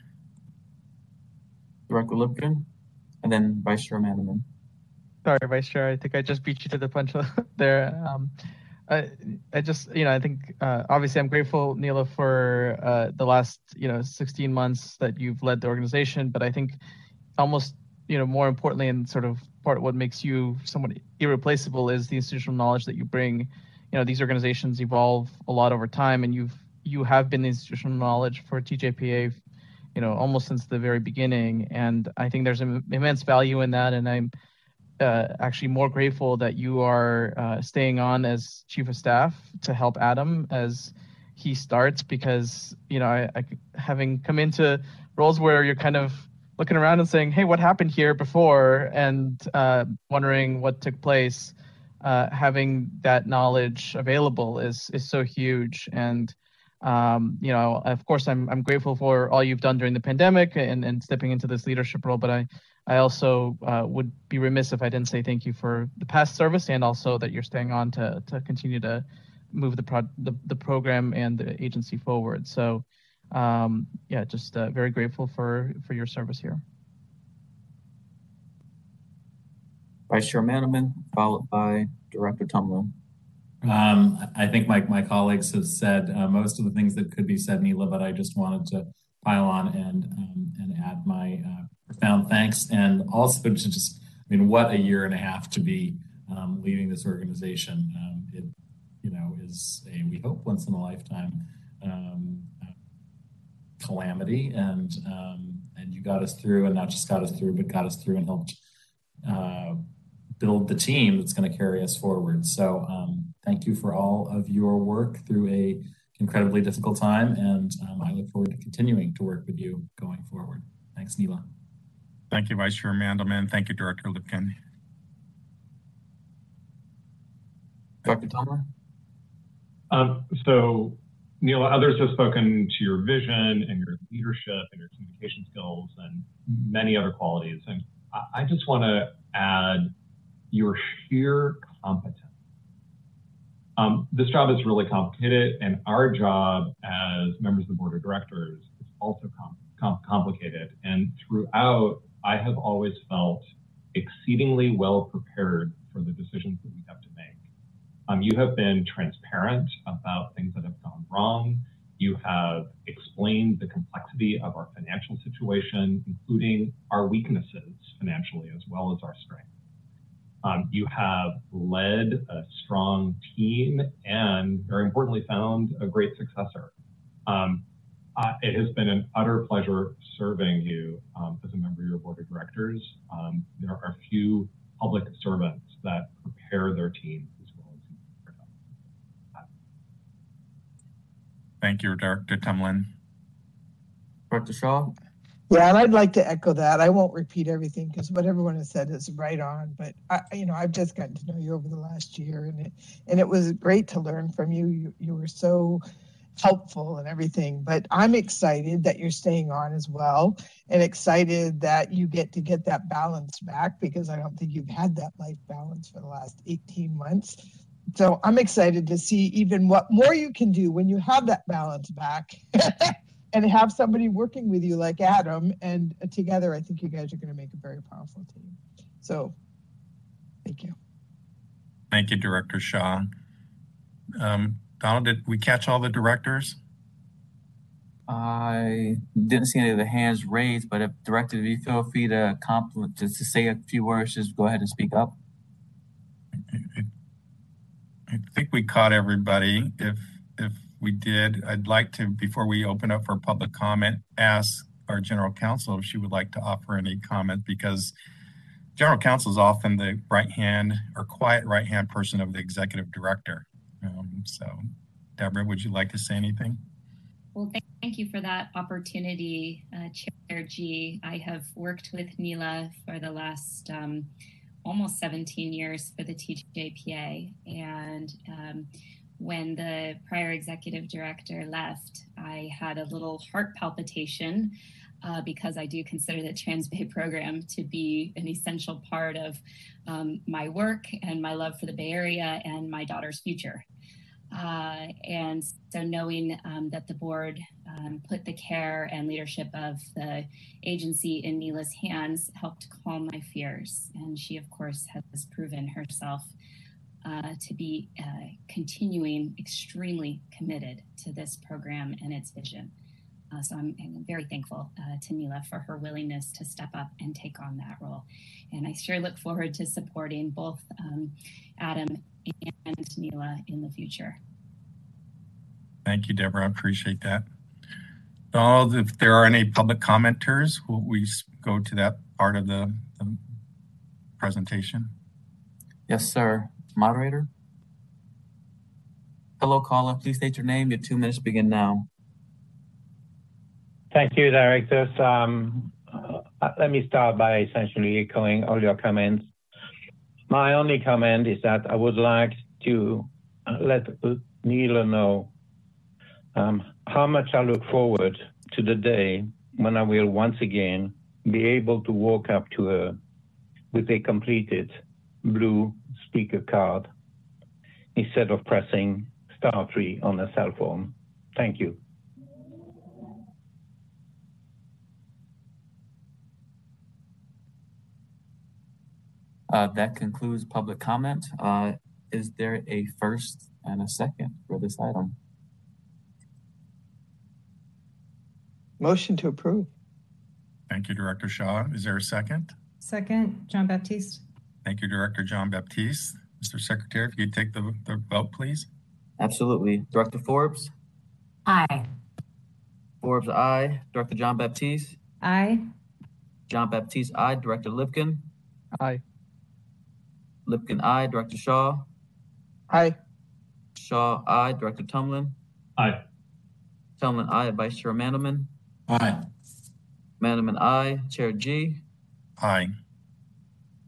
Director Lipkin, and then Vice Chair Mandelman. Sorry, Vice Chair. I think I just beat you to the punch there. Um, I, I just, you know, I think uh, obviously I'm grateful, Neela, for uh, the last, you know, 16 months that you've led the organization. But I think almost, you know, more importantly, and sort of part of what makes you somewhat irreplaceable is the institutional knowledge that you bring. You know, these organizations evolve a lot over time, and you've you have been the institutional knowledge for TJPA you know, almost since the very beginning. And I think there's an immense value in that. And I'm uh, actually more grateful that you are uh, staying on as chief of staff to help Adam as he starts because, you know, I, I, having come into roles where you're kind of looking around and saying, hey, what happened here before? And uh, wondering what took place. Uh, having that knowledge available is is so huge and um, you know, of course, I'm I'm grateful for all you've done during the pandemic and, and stepping into this leadership role. But I I also uh, would be remiss if I didn't say thank you for the past service and also that you're staying on to to continue to move the pro- the, the program and the agency forward. So um, yeah, just uh, very grateful for for your service here. Vice Chair Mandelman, followed by Director Tumlin. Um, I think my, my colleagues have said uh, most of the things that could be said, Neela, but I just wanted to pile on and um, and add my uh, profound thanks and also to just, I mean, what a year and a half to be um, leading this organization. Um, it, you know, is a we hope once in a lifetime um, calamity, and um, and you got us through, and not just got us through, but got us through and helped. Uh, build the team that's going to carry us forward. So um, thank you for all of your work through a incredibly difficult time, and um, I look forward to continuing to work with you going forward. Thanks, Neela. Thank you, Vice Chair Mandelman. Thank you, Director Lipkin. Dr. Tumlin? Um, so, Neela, others have spoken to your vision and your leadership and your communication skills and many other qualities. And I, I just want to add your sheer competence. Um, this job is really complicated, and our job as members of the board of directors is also com com complicated. And throughout, I have always felt exceedingly well prepared for the decisions that we have to make. Um, you have been transparent about things that have gone wrong. You have explained the complexity of our financial situation, including our weaknesses financially as well as our strengths. Um, you have led a strong team and, very importantly, found a great successor. Um, uh, it has been an utter pleasure serving you um, as a member of your board of directors. Um, there are few public servants that prepare their team as well as you. Thank you, Director Tumlin. Director Shaw? Yeah, and I'd like to echo that. I won't repeat everything because what everyone has said is right on. But I, you know, I've just gotten to know you over the last year, and it and it was great to learn from you. You you were so helpful and everything. But I'm excited that you're staying on as well, and excited that you get to get that balance back because I don't think you've had that life balance for the last 18 months. So I'm excited to see even what more you can do when you have that balance back. and have somebody working with you like Adam, and together, I think you guys are going to make a very powerful team. So, thank you. Thank you, Director Shaw. Um, Donald, did we catch all the directors? I didn't see any of the hands raised, but if Director, if you feel free to compliment, just to say a few words, just go ahead and speak up. I think we caught everybody. If if we did. I'd like to, before we open up for public comment, ask our general counsel if she would like to offer any comment because general counsel is often the right hand or quiet right hand person of the executive director. Um, so, Deborah, would you like to say anything? Well, thank you for that opportunity, uh, Chair G. I have worked with Neela for the last um, almost 17 years for the TJPA, and um, when the prior executive director left, I had a little heart palpitation uh, because I do consider the Transbay program to be an essential part of um, my work and my love for the Bay Area and my daughter's future. Uh, and so knowing um, that the board um, put the care and leadership of the agency in Neela's hands helped calm my fears. And she, of course, has proven herself uh, to be uh, continuing extremely committed to this program and its vision. Uh, so I'm, I'm, very thankful uh, to Neela for her willingness to step up and take on that role. And I sure look forward to supporting both um, Adam and Neela in the future. Thank you, Deborah. I appreciate that. Donald, if there are any public commenters, will we go to that part of the, the presentation? Yes, sir. Moderator? Hello, caller. Please state your name. Your two minutes begin now. Thank you, directors. Um, uh, let me start by essentially echoing all your comments. My only comment is that I would like to uh, let Neela know um, how much I look forward to the day when I will once again be able to walk up to her with a completed blue speaker card instead of pressing star three on a cell phone. Thank you. Uh, that concludes public comment. Uh, is there a first and a second for this item? Motion to approve. Thank you, Director Shaw. Is there a second? Second, John Baptiste. Thank you, Director John Baptiste. Mr. Secretary, if you'd take the, the vote, please. Absolutely. Director Forbes? Aye. Forbes, aye. Director John Baptiste? Aye. John Baptiste, aye. Director Lipkin? Aye. Lipkin, aye. Director Shaw? Aye. Shaw, aye. Director Tumlin? Aye. Tumlin, aye. Vice Chair Mandelman? Aye. Mandelman, aye. Chair G? Aye.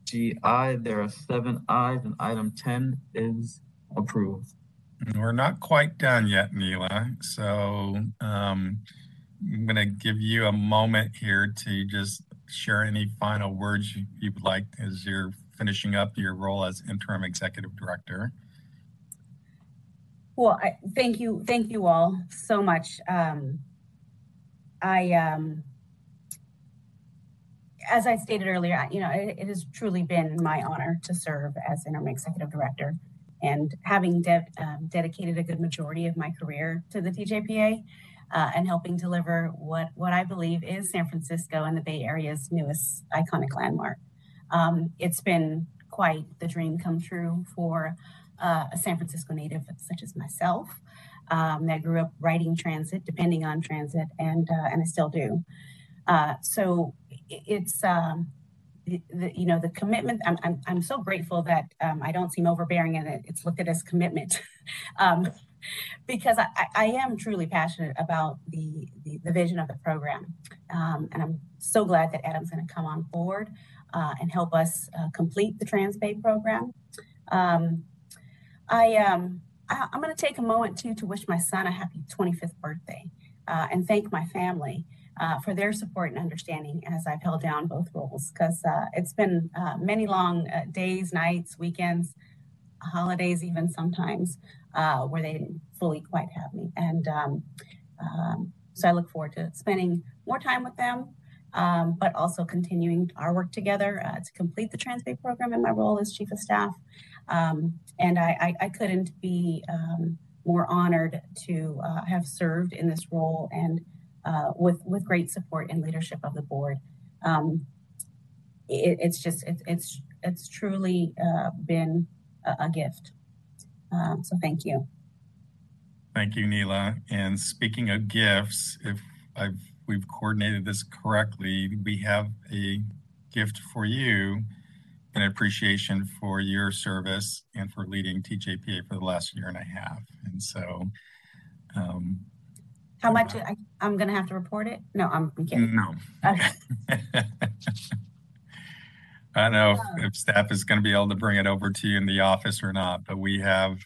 GI. There are seven ayes, and item 10 is approved. We're not quite done yet, Neela. So um, I'm going to give you a moment here to just share any final words you, you would like as you're finishing up your role as interim executive director. Well, I, thank you, thank you all so much. Um, I um, as I stated earlier, you know, it, it, has truly been my honor to serve as interim executive director. And having de um, dedicated a good majority of my career to the TJPA uh, and helping deliver what, what I believe is San Francisco and the Bay Area's newest iconic landmark. Um, it's been quite the dream come true for uh, a San Francisco native such as myself um, that grew up riding transit, depending on transit, and uh, and I still do. Uh, so it's um, the, the, you know the commitment. I'm I'm, I'm so grateful that um, I don't seem overbearing and it, it's looked at as commitment. Um, because I, I am truly passionate about the, the, the vision of the program. Um, and I'm so glad that Adam's going to come on board uh, and help us uh, complete the TransBay program. Um, I, um, I, am going to take a moment too to wish my son a happy 25th birthday uh, and thank my family uh, for their support and understanding as I've held down both roles because uh, it's been uh, many long uh, days, nights, weekends, holidays, even sometimes uh, where they didn't fully quite have me. And um, um, so I look forward to spending more time with them, um, but also continuing our work together to complete the TransBay program in my role as Chief of Staff. Um, and I, I, I, couldn't be um, more honored to uh, have served in this role and uh, with with great support and leadership of the board. Um, it, it's just it, it's it's truly uh, been a, a gift. Um, so thank you. Thank you, Neela. And speaking of gifts, if I've we've coordinated this correctly, we have a gift for you an appreciation for your service and for leading TJPA for the last year and a half. And so, um, how much I, am going to have to report it? No, I'm, I'm kidding. No. Okay. I don't know if, if staff is going to be able to bring it over to you in the office or not, but we have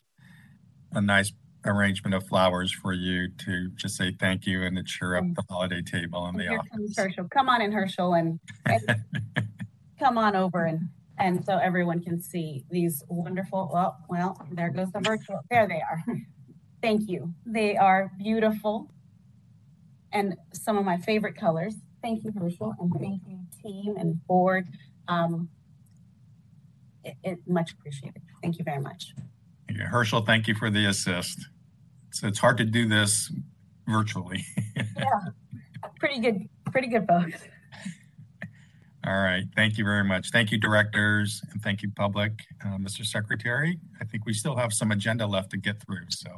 a nice arrangement of flowers for you to just say thank you and to cheer up the holiday table in the Here office. Herschel. Come on in, Herschel, and, and come on over and and so everyone can see these wonderful, well, well, there goes the virtual, there they are. Thank you. They are beautiful and some of my favorite colors. Thank you, Herschel, and thank you, team and board. Um, it, it much appreciated. Thank you very much. Yeah, Herschel, thank you for the assist. So it's hard to do this virtually. yeah, pretty good, pretty good folks. All right. Thank you very much. Thank you, directors, and thank you, public. Uh, Mr. Secretary, I think we still have some agenda left to get through. So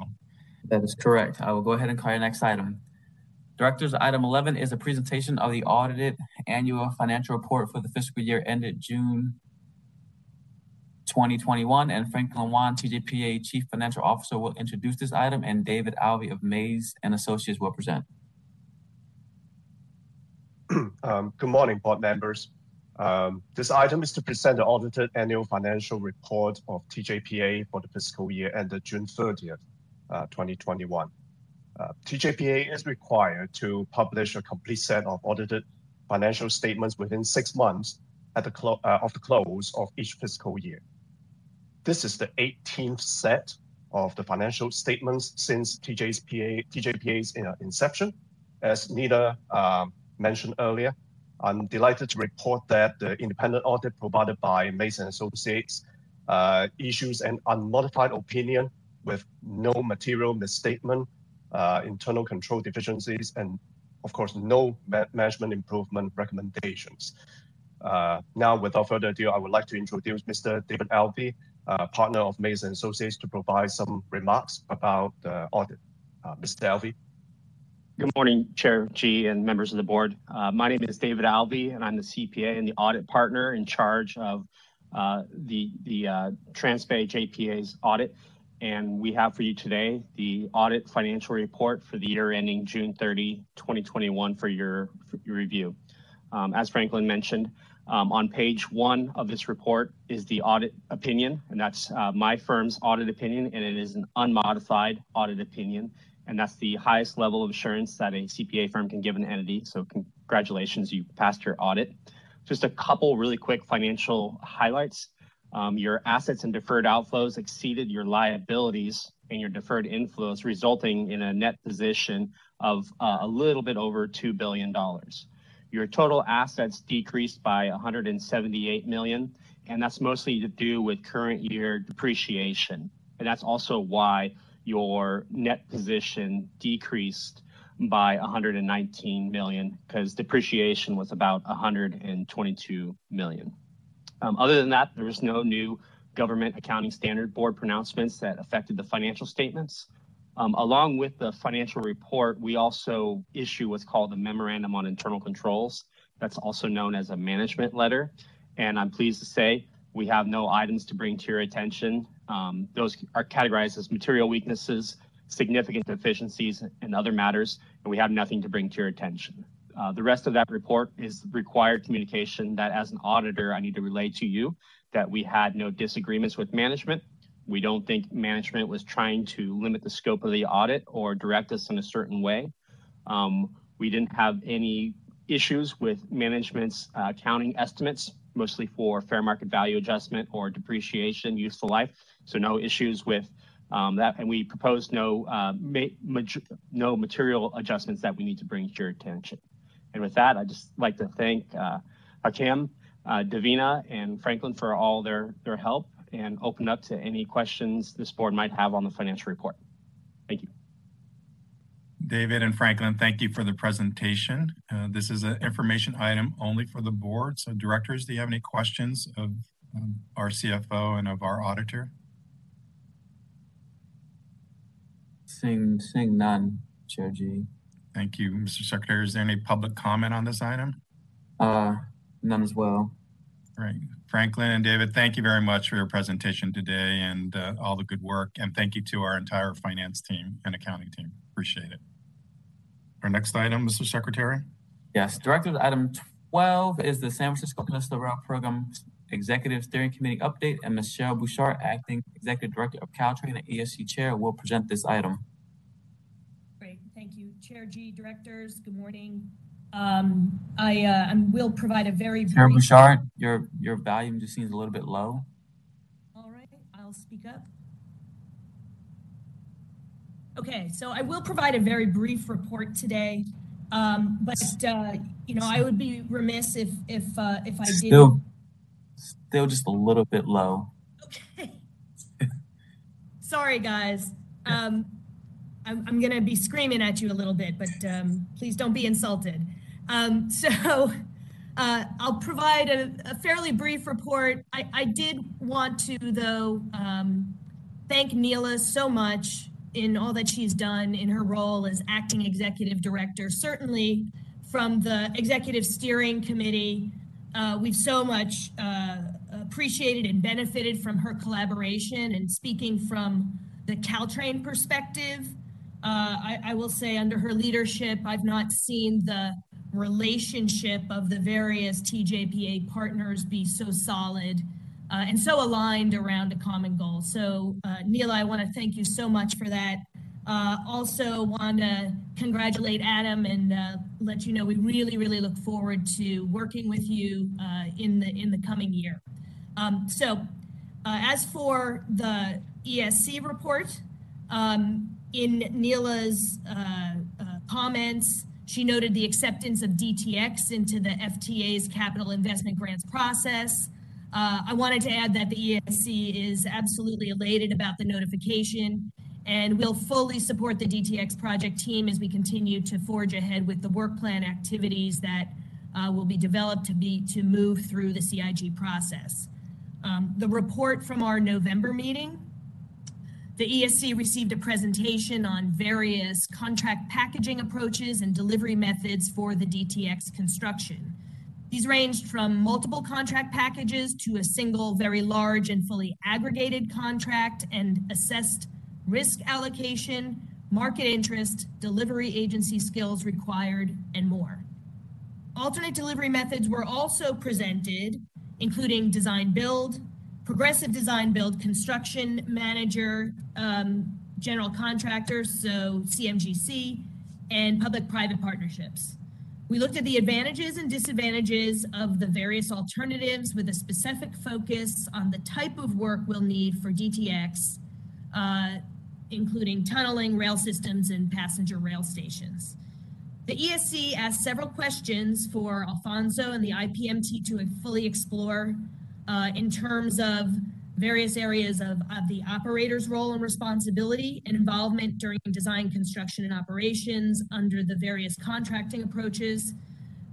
that is correct. I will go ahead and call your next item. Directors, item 11 is a presentation of the audited annual financial report for the fiscal year ended June 2021. And Franklin Wan, TJPA Chief Financial Officer, will introduce this item, and David Alvey of Maze and Associates will present. um, good morning, board members. Um, this item is to present the audited annual financial report of TJPA for the fiscal year ended June 30th, uh, 2021. Uh, TJPA is required to publish a complete set of audited financial statements within six months at the uh, of the close of each fiscal year. This is the 18th set of the financial statements since TJPA, TJPA's uh, inception. As Neela um, mentioned earlier, I'm delighted to report that the independent audit provided by Maze and Associates uh, issues an unmodified opinion with no material misstatement, uh, internal control deficiencies, and of course, no ma management improvement recommendations. Uh, now, without further ado, I would like to introduce Mr. David Alvey, uh, partner of Maze and Associates, to provide some remarks about the audit. Uh, Mr. Alvey. Good morning, Chair Gee and members of the board. Uh, my name is David Alvey, and I'm the CPA and the audit partner in charge of uh, the uh, TransBay JPA's audit. And we have for you today the audit financial report for the year ending June 30, 2021 for your, review. Um, as Franklin mentioned, um, on page one of this report is the audit opinion, and that's uh, my firm's audit opinion, and it is an unmodified audit opinion and that's the highest level of assurance that a CPA firm can give an entity. So congratulations, you passed your audit. Just a couple really quick financial highlights. Um, your assets and deferred outflows exceeded your liabilities and your deferred inflows, resulting in a net position of uh, a little bit over $2 billion. Your total assets decreased by 178 million, and that's mostly to do with current year depreciation. And that's also why your net position decreased by 119 million because depreciation was about 122 million. Um, other than that, there was no new government accounting standard board pronouncements that affected the financial statements. Um, along with the financial report, we also issue what's called a memorandum on internal controls. That's also known as a management letter. And I'm pleased to say we have no items to bring to your attention. Um, those are categorized as material weaknesses, significant deficiencies, and other matters, and we have nothing to bring to your attention. Uh, the rest of that report is required communication that as an auditor, I need to relay to you that we had no disagreements with management. We don't think management was trying to limit the scope of the audit or direct us in a certain way. Um, we didn't have any issues with management's uh, accounting estimates, mostly for fair market value adjustment or depreciation, useful life. So no issues with um, that, and we proposed no uh, ma no material adjustments that we need to bring to your attention. And with that, I'd just like to thank uh, Hakim, uh, Davina, and Franklin for all their their help, and open up to any questions this board might have on the financial report. Thank you. David and Franklin, thank you for the presentation. Uh, this is an information item only for the board. So directors, do you have any questions of um, our CFO and of our auditor? Seeing, seeing none, Chair Gee. Thank you, Mr. Secretary. Is there any public comment on this item? Uh, none as well. Right. Franklin and David, thank you very much for your presentation today and uh, all the good work. And thank you to our entire finance team and accounting team. Appreciate it. Our next item, Mr. Secretary. Yes, Director, item 12 is the San Francisco Peninsula Rail Program Executive Steering Committee update, and Michelle Bouchard, Acting Executive Director of Caltrain and ESC Chair, will present this item. Great, thank you. Chair Gee, Directors, good morning. Um, I, uh, I will provide a very Chair brief... Bouchard, your, your volume just seems a little bit low. All right, I'll speak up. Okay, so I will provide a very brief report today, um, but uh, you know I would be remiss if if uh, if I did. Still, still just a little bit low. Okay. Sorry, guys. Um, I'm, I'm gonna be screaming at you a little bit, but um, please don't be insulted. Um, so. Uh, I'll provide a, a, fairly brief report. I, I did want to, though, um, thank Neela so much in all that she's done in her role as acting executive director, certainly from the executive steering committee. Uh, we've so much uh, appreciated and benefited from her collaboration and speaking from the Caltrain perspective. Uh, I, I will say under her leadership, I've not seen the relationship of the various TJPA partners be so solid uh, and so aligned around a common goal. So, uh, Neil, I want to thank you so much for that. Uh, also, want to congratulate Adam and uh, let you know we really, really look forward to working with you in the in the coming year. Um, so, as for the ESC report, um, in Neela's comments, she noted the acceptance of DTX into the FTA's capital investment grants process. Uh, I wanted to add that the ESC is absolutely elated about the notification and will fully support the DTX project team as we continue to forge ahead with the work plan activities that uh, will be developed to be to move through the CIG process. Um, the report from our November meeting, the ESC received a presentation on various contract packaging approaches and delivery methods for the DTX construction. These ranged from multiple contract packages to a single, very large and fully aggregated contract and assessed risk allocation, market interest, delivery agency skills required, and more. Alternate delivery methods were also presented, including design build, progressive design build, construction manager, um, general contractors, so CMGC, and public private partnerships. We looked at the advantages and disadvantages of the various alternatives with a specific focus on the type of work we'll need for DTX, uh, including tunneling, rail systems, and passenger rail stations. The ESC asked several questions for Alfonso and the IPMT to fully explore uh, in terms of various areas of, of the operator's role and responsibility and involvement during design, construction, and operations under the various contracting approaches.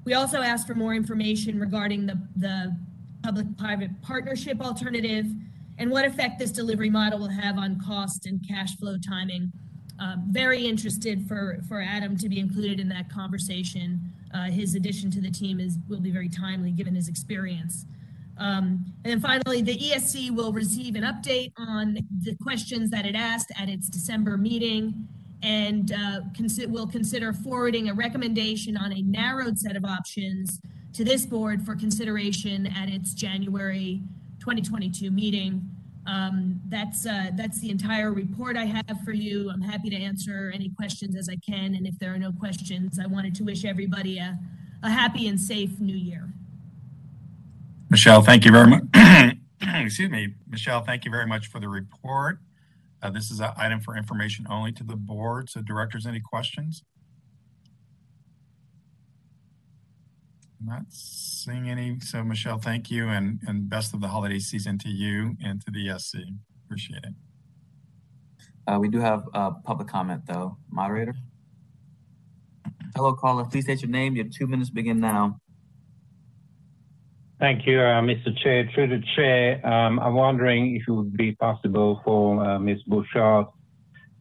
We also asked for more information regarding the, the public-private partnership alternative, and what effect this delivery model will have on cost and cash flow timing. Um, very interested for, for Adam to be included in that conversation. Uh, his addition to the team is will be very timely given his experience. Um, and then finally, the ESC will receive an update on the questions that it asked at its December meeting and uh, consi- will consider forwarding a recommendation on a narrowed set of options to this board for consideration at its January 2022 meeting. Um, that's uh, that's the entire report I have for you. I'm happy to answer any questions as I can, and if there are no questions, I wanted to wish everybody a, a happy and safe New Year. Michelle, thank you very much. Excuse me, Michelle, thank you very much for the report. Uh, this is an item for information only to the board. So directors, any questions? Not seeing any. So Michelle, thank you and, and best of the holiday season to you and to the ESC. Appreciate it. Uh, we do have uh, public comment though. Moderator? Hello, caller. Please state your name. Your two minutes begin now. Thank you, uh, Mr. Chair. Through the chair, um, I'm wondering if it would be possible for uh, Ms. Bouchard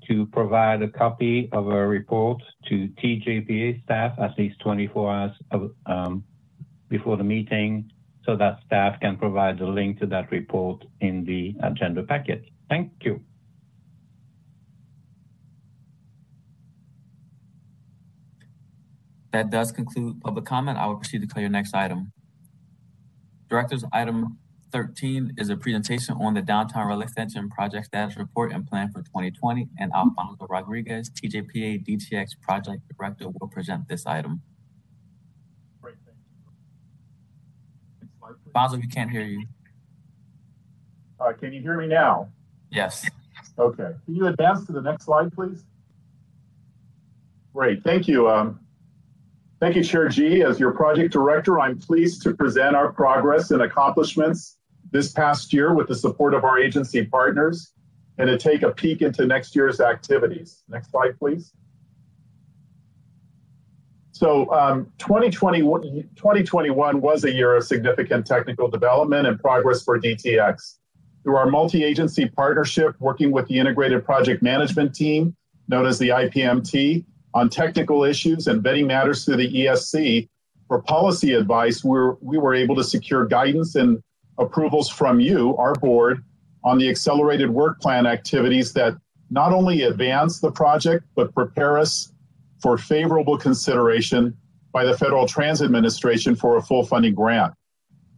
to provide a copy of a report to TJPA staff at least 24 hours of, um, before the meeting so that staff can provide the link to that report in the agenda packet. Thank you. That does conclude public comment. I will proceed to call your next item. Directors, item 13 is a presentation on the Downtown Rail Extension Project Status Report and Plan for 2020, and Alfonso Rodriguez, TJPA DTX Project Director, will present this item. Alfonso, we can't hear you. Uh, can you hear me now? Yes. Okay. Can you advance to the next slide, please? Great. Thank you. Um, Thank you, Chair Gee. As your project director, I'm pleased to present our progress and accomplishments this past year with the support of our agency partners and to take a peek into next year's activities. Next slide, please. So um, 2020, 2021 was a year of significant technical development and progress for DTX. Through our multi-agency partnership, working with the Integrated Project Management Team, known as the IPMT, on technical issues and vetting matters through the ESC. For policy advice, we were, we were able to secure guidance and approvals from you, our board, on the accelerated work plan activities that not only advance the project, but prepare us for favorable consideration by the Federal Transit Administration for a full funding grant.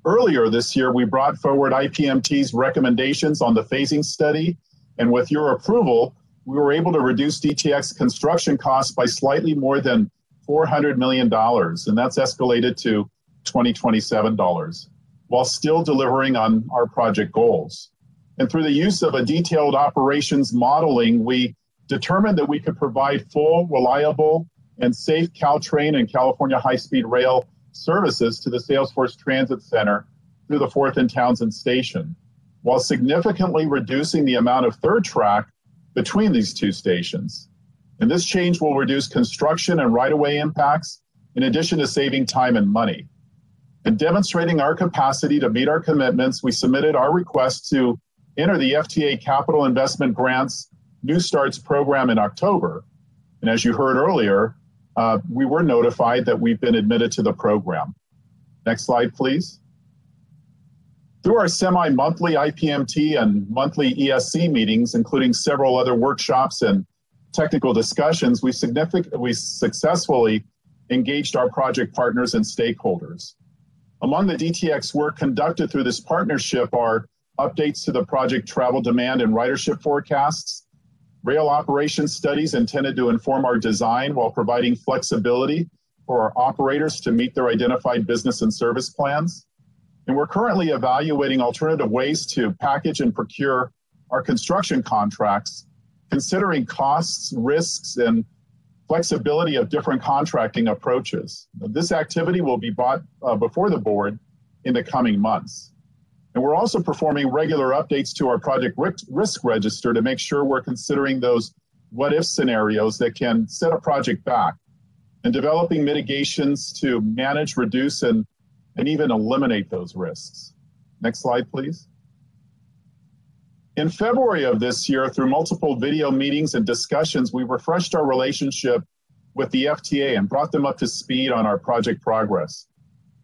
Earlier this year, we brought forward IPMT's recommendations on the phasing study, and with your approval, we were able to reduce DTX construction costs by slightly more than $400 million, and that's escalated to $2027, while still delivering on our project goals. And through the use of a detailed operations modeling, we determined that we could provide full, reliable, and safe Caltrain and California High Speed Rail services to the Salesforce Transit Center through the 4th and Townsend Station, while significantly reducing the amount of third track between these two stations. And this change will reduce construction and right of way impacts, in addition to saving time and money. In demonstrating our capacity to meet our commitments, we submitted our request to enter the FTA Capital Investment Grants New Starts program in October. And as you heard earlier, uh, we were notified that we've been admitted to the program. Next slide, please. Through our semi-monthly IPMT and monthly ESC meetings, including several other workshops and technical discussions, we, significant, we successfully engaged our project partners and stakeholders. Among the DTX work conducted through this partnership are updates to the project travel demand and ridership forecasts, rail operation studies intended to inform our design while providing flexibility for our operators to meet their identified business and service plans, and we're currently evaluating alternative ways to package and procure our construction contracts, considering costs, risks, and flexibility of different contracting approaches. This activity will be brought uh, before the board in the coming months. And we're also performing regular updates to our project risk register to make sure we're considering those what if scenarios that can set a project back and developing mitigations to manage, reduce, and and even eliminate those risks. Next slide, please. In February of this year, through multiple video meetings and discussions, we refreshed our relationship with the FTA and brought them up to speed on our project progress.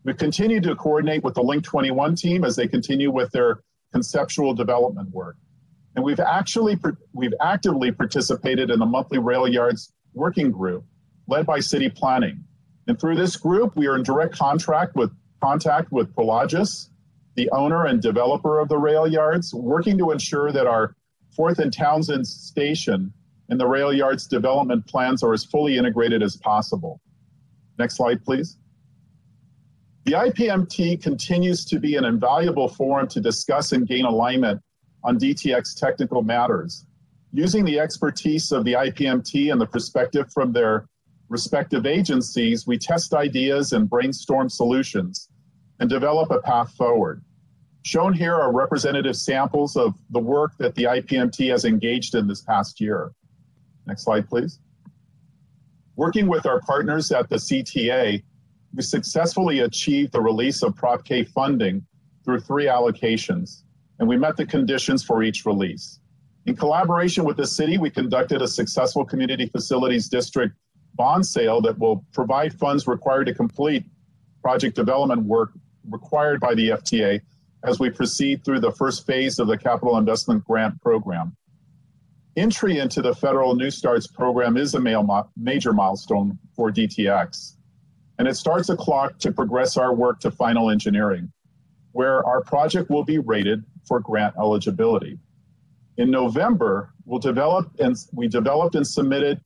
We continue to coordinate with the Link 21 team as they continue with their conceptual development work. And we've actually we've actively participated in the monthly rail yards working group led by city planning. And through this group, we are in direct contract with contact with Prologis, the owner and developer of the rail yards, working to ensure that our Fourth and Townsend station and the rail yards development plans are as fully integrated as possible. Next slide, please. The IPMT continues to be an invaluable forum to discuss and gain alignment on DTX technical matters. Using the expertise of the IPMT and the perspective from their respective agencies, we test ideas and brainstorm solutions and develop a path forward. Shown here are representative samples of the work that the IPMT has engaged in this past year. Next slide, please. Working with our partners at the CTA, we successfully achieved the release of Prop K funding through three allocations, and we met the conditions for each release. In collaboration with the city, we conducted a successful community facilities district bond sale that will provide funds required to complete project development work required by the FTA as we proceed through the first phase of the Capital Investment Grant Program. Entry into the federal New Starts program is a major milestone for DTX, and it starts a clock to progress our work to final engineering, where our project will be rated for grant eligibility. In November, we'll develop and we developed and submitted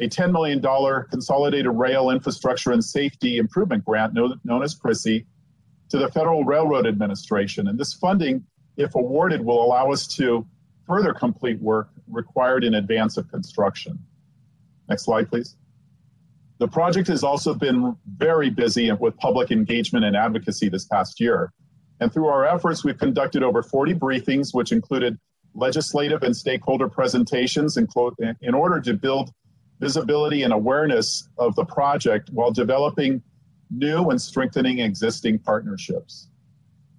a $10 million Consolidated Rail Infrastructure and Safety Improvement Grant, known as CRISI, to the Federal Railroad Administration. And this funding, if awarded, will allow us to further complete work required in advance of construction. Next slide, please. The project has also been very busy with public engagement and advocacy this past year. And through our efforts, we've conducted over 40 briefings, which included legislative and stakeholder presentations in order to build visibility and awareness of the project while developing new and strengthening existing partnerships.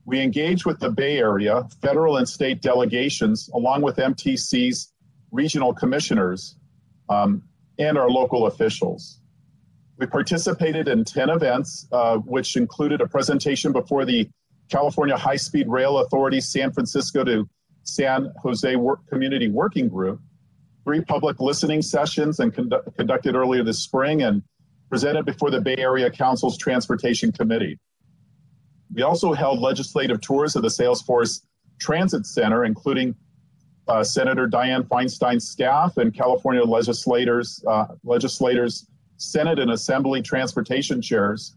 We engage with the Bay Area, federal and state delegations, along with MTC's regional commissioners um, and our local officials. We participated in 10 events, uh, which included a presentation before the California High Speed Rail Authority San Francisco to San Jose Work Community Working Group, three public listening sessions and condu- conducted earlier this spring, and presented before the Bay Area Council's Transportation Committee. We also held legislative tours of the Salesforce Transit Center, including uh, Senator Dianne Feinstein's staff and California legislators, uh, legislators, Senate and Assembly transportation chairs,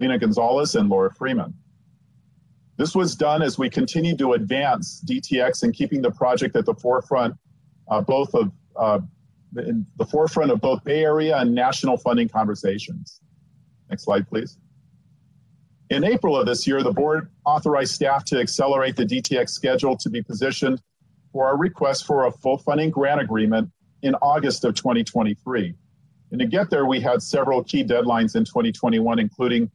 Lena Gonzalez and Laura Friedman. This was done as we continue to advance DTX and keeping the project at the forefront, uh, both of uh, in the forefront of both Bay Area and national funding conversations. Next slide, please. In April of this year, the board authorized staff to accelerate the DTX schedule to be positioned for our request for a full funding grant agreement in August of 2023. And to get there, we had several key deadlines in 2021, including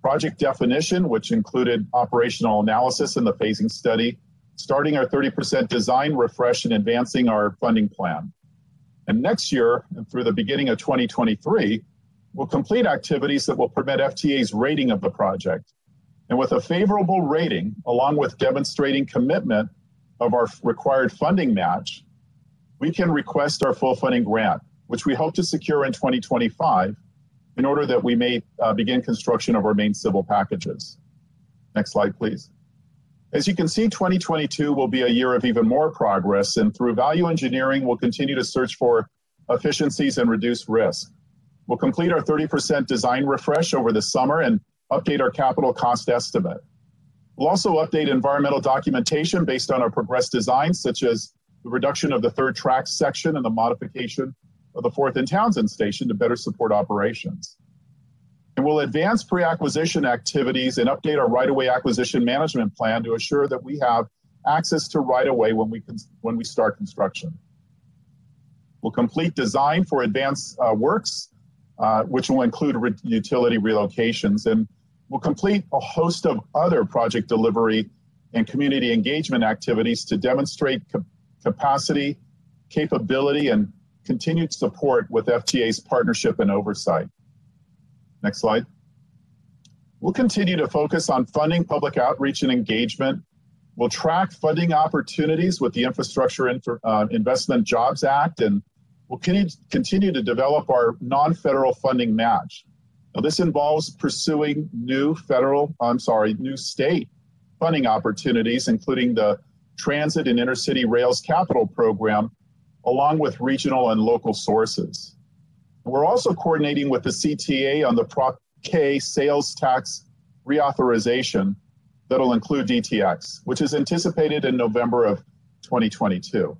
project definition, which included operational analysis and the phasing study, starting our 30% design refresh and advancing our funding plan. And next year, and through the beginning of 2023, we'll complete activities that will permit FTA's rating of the project. And with a favorable rating, along with demonstrating commitment of our required funding match, we can request our full funding grant, which we hope to secure in 2025 in order that we may uh, begin construction of our main civil packages. Next slide, please. As you can see, 2022 will be a year of even more progress, and through value engineering, we'll continue to search for efficiencies and reduce risk. We'll complete our 30% design refresh over the summer and update our capital cost estimate. We'll also update environmental documentation based on our progressed designs, such as the reduction of the third track section and the modification of the fourth and Townsend station to better support operations. And we'll advance pre-acquisition activities and update our right-of-way acquisition management plan to assure that we have access to right-of-way when we when we start construction. We'll complete design for advanced uh, works, uh, which will include re- utility relocations, and we'll complete a host of other project delivery and community engagement activities to demonstrate cap- capacity, capability, and continued support with FTA's partnership and oversight. Next slide. We'll continue to focus on funding public outreach and engagement. We'll track funding opportunities with the Infrastructure uh, Investment Jobs Act, and we'll continue to develop our non-federal funding match. Now, this involves pursuing new federal, I'm sorry, new state funding opportunities, including the Transit and Intercity Rails Capital Program, along with regional and local sources. We're also coordinating with the CTA on the Prop K sales tax reauthorization that'll include DTX, which is anticipated in November of 2022.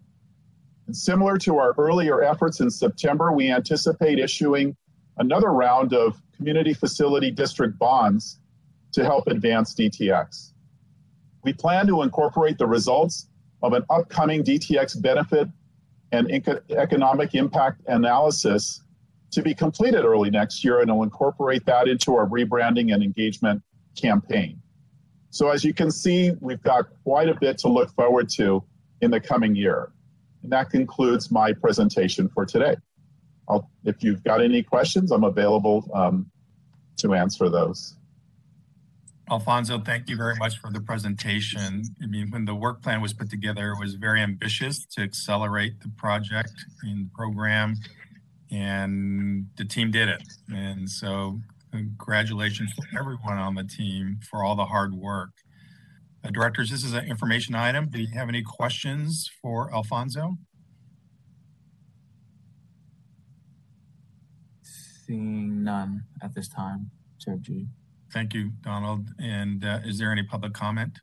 And similar to our earlier efforts in September, we anticipate issuing another round of community facility district bonds to help advance DTX. We plan to incorporate the results of an upcoming DTX benefit and economic impact analysis to be completed early next year, and we'll incorporate that into our rebranding and engagement campaign. So as you can see, we've got quite a bit to look forward to in the coming year. And that concludes my presentation for today. I'll, if you've got any questions, I'm available um, to answer those. Alfonso, thank you very much for the presentation. I mean, when the work plan was put together, it was very ambitious to accelerate the project and program, and the team did it. And so, congratulations to everyone on the team for all the hard work. Uh, directors, this is an information item. Do you have any questions for Alfonso? Seeing none at this time, Chair Gee. Thank you, Donald. And uh, is there any public comment?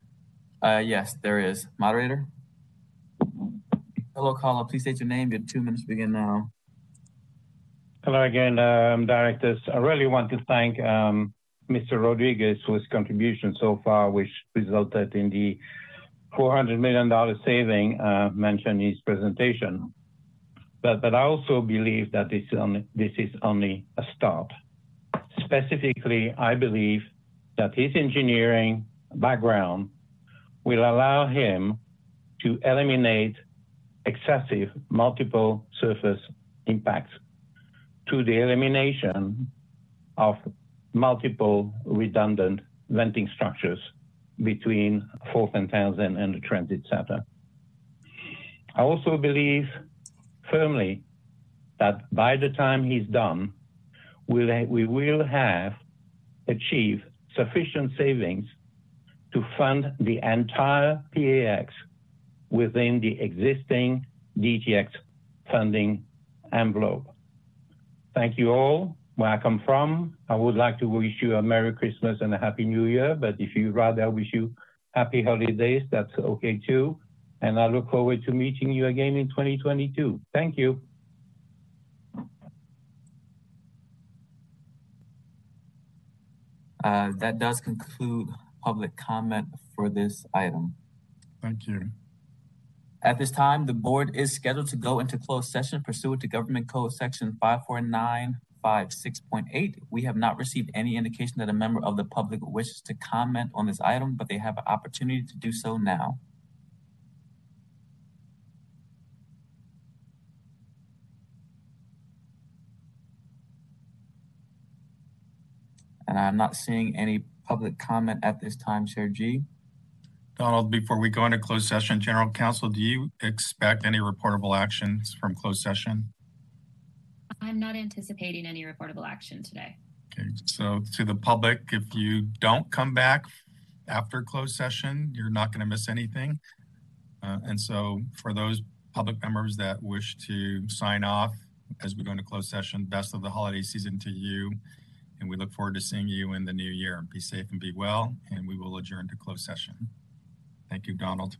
Uh, yes, there is. Moderator? Hello, caller. Please state your name. Your two minutes to begin now. Hello again, um, directors. I really want to thank um, Mr. Rodriguez for his contribution so far, which resulted in the $400 million saving uh, mentioned in his presentation. But, but I also believe that this is, only, this is only a start. Specifically, I believe that his engineering background will allow him to eliminate excessive multiple surface impacts to the elimination of multiple redundant venting structures between 4th and Townsend and the transit center. I also believe firmly that by the time he's done, we'll, we will have achieved sufficient savings to fund the entire PAX within the existing DTX funding envelope. Thank you all. Where I come from, I would like to wish you a Merry Christmas and a Happy New Year, but if you rather wish you happy holidays, that's okay too. And I look forward to meeting you again in 2022. Thank you. Uh, that does conclude public comment for this item. Thank you. At this time, the board is scheduled to go into closed session pursuant to Government Code Section 54956.8. We have not received any indication that a member of the public wishes to comment on this item, but they have an opportunity to do so now. And I'm not seeing any public comment at this time, Chair Gee. Donald, before we go into closed session, General Counsel, do you expect any reportable actions from closed session? I'm not anticipating any reportable action today. Okay, so to the public, if you don't come back after closed session, you're not going to miss anything. Uh, and so for those public members that wish to sign off as we go into closed session, best of the holiday season to you and we look forward to seeing you in the new year. Be safe and be well, and we will adjourn to closed session. Thank you, Donald.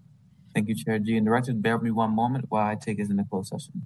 Thank you, Chair Gee. And Director, bear with me one moment while I take us into closed session.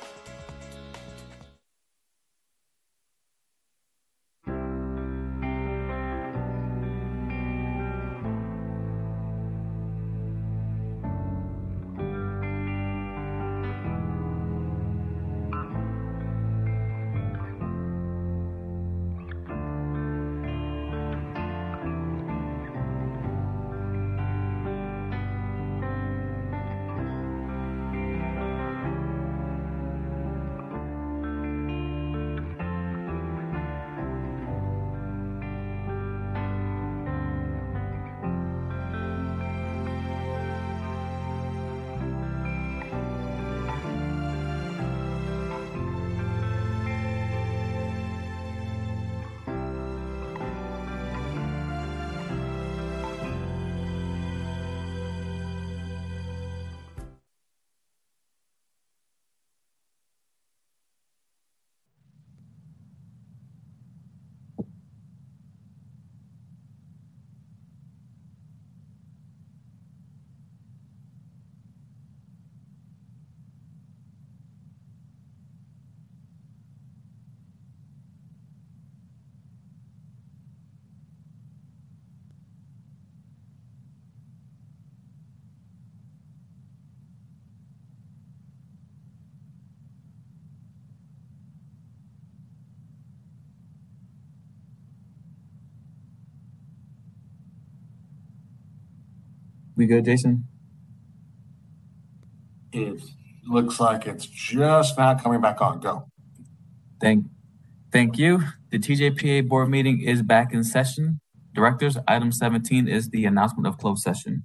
We good, Jason? It looks like it's just now coming back on. Go. Thank, thank you. The TJPA board meeting is back in session. Directors, item 17 is the announcement of closed session.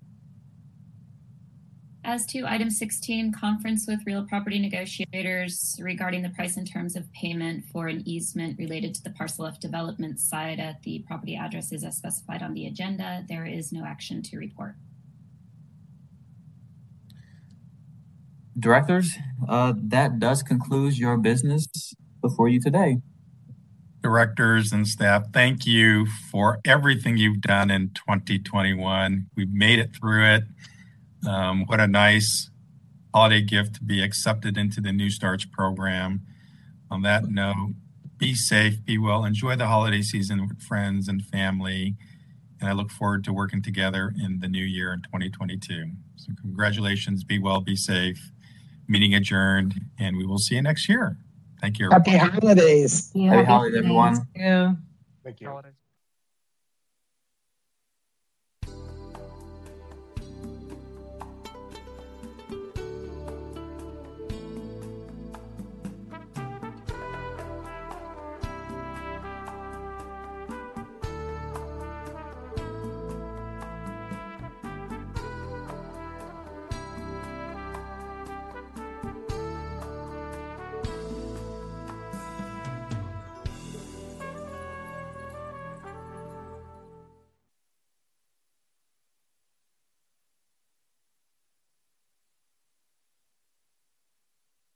As to item 16, conference with real property negotiators regarding the price and terms of payment for an easement related to the parcel F development site at the property addresses as specified on the agenda. There is no action to report. Directors, uh, that does conclude your business before you today. Directors and staff, thank you for everything you've done in 2021. We've made it through it. Um, what a nice holiday gift to be accepted into the New Starts program. On that note, be safe, be well, enjoy the holiday season with friends and family. And I look forward to working together in the new year in 2022. So, congratulations, be well, be safe. Meeting adjourned, and we will see you next year. Thank you. Happy holidays. Happy holidays, everyone. Yeah. Thank you.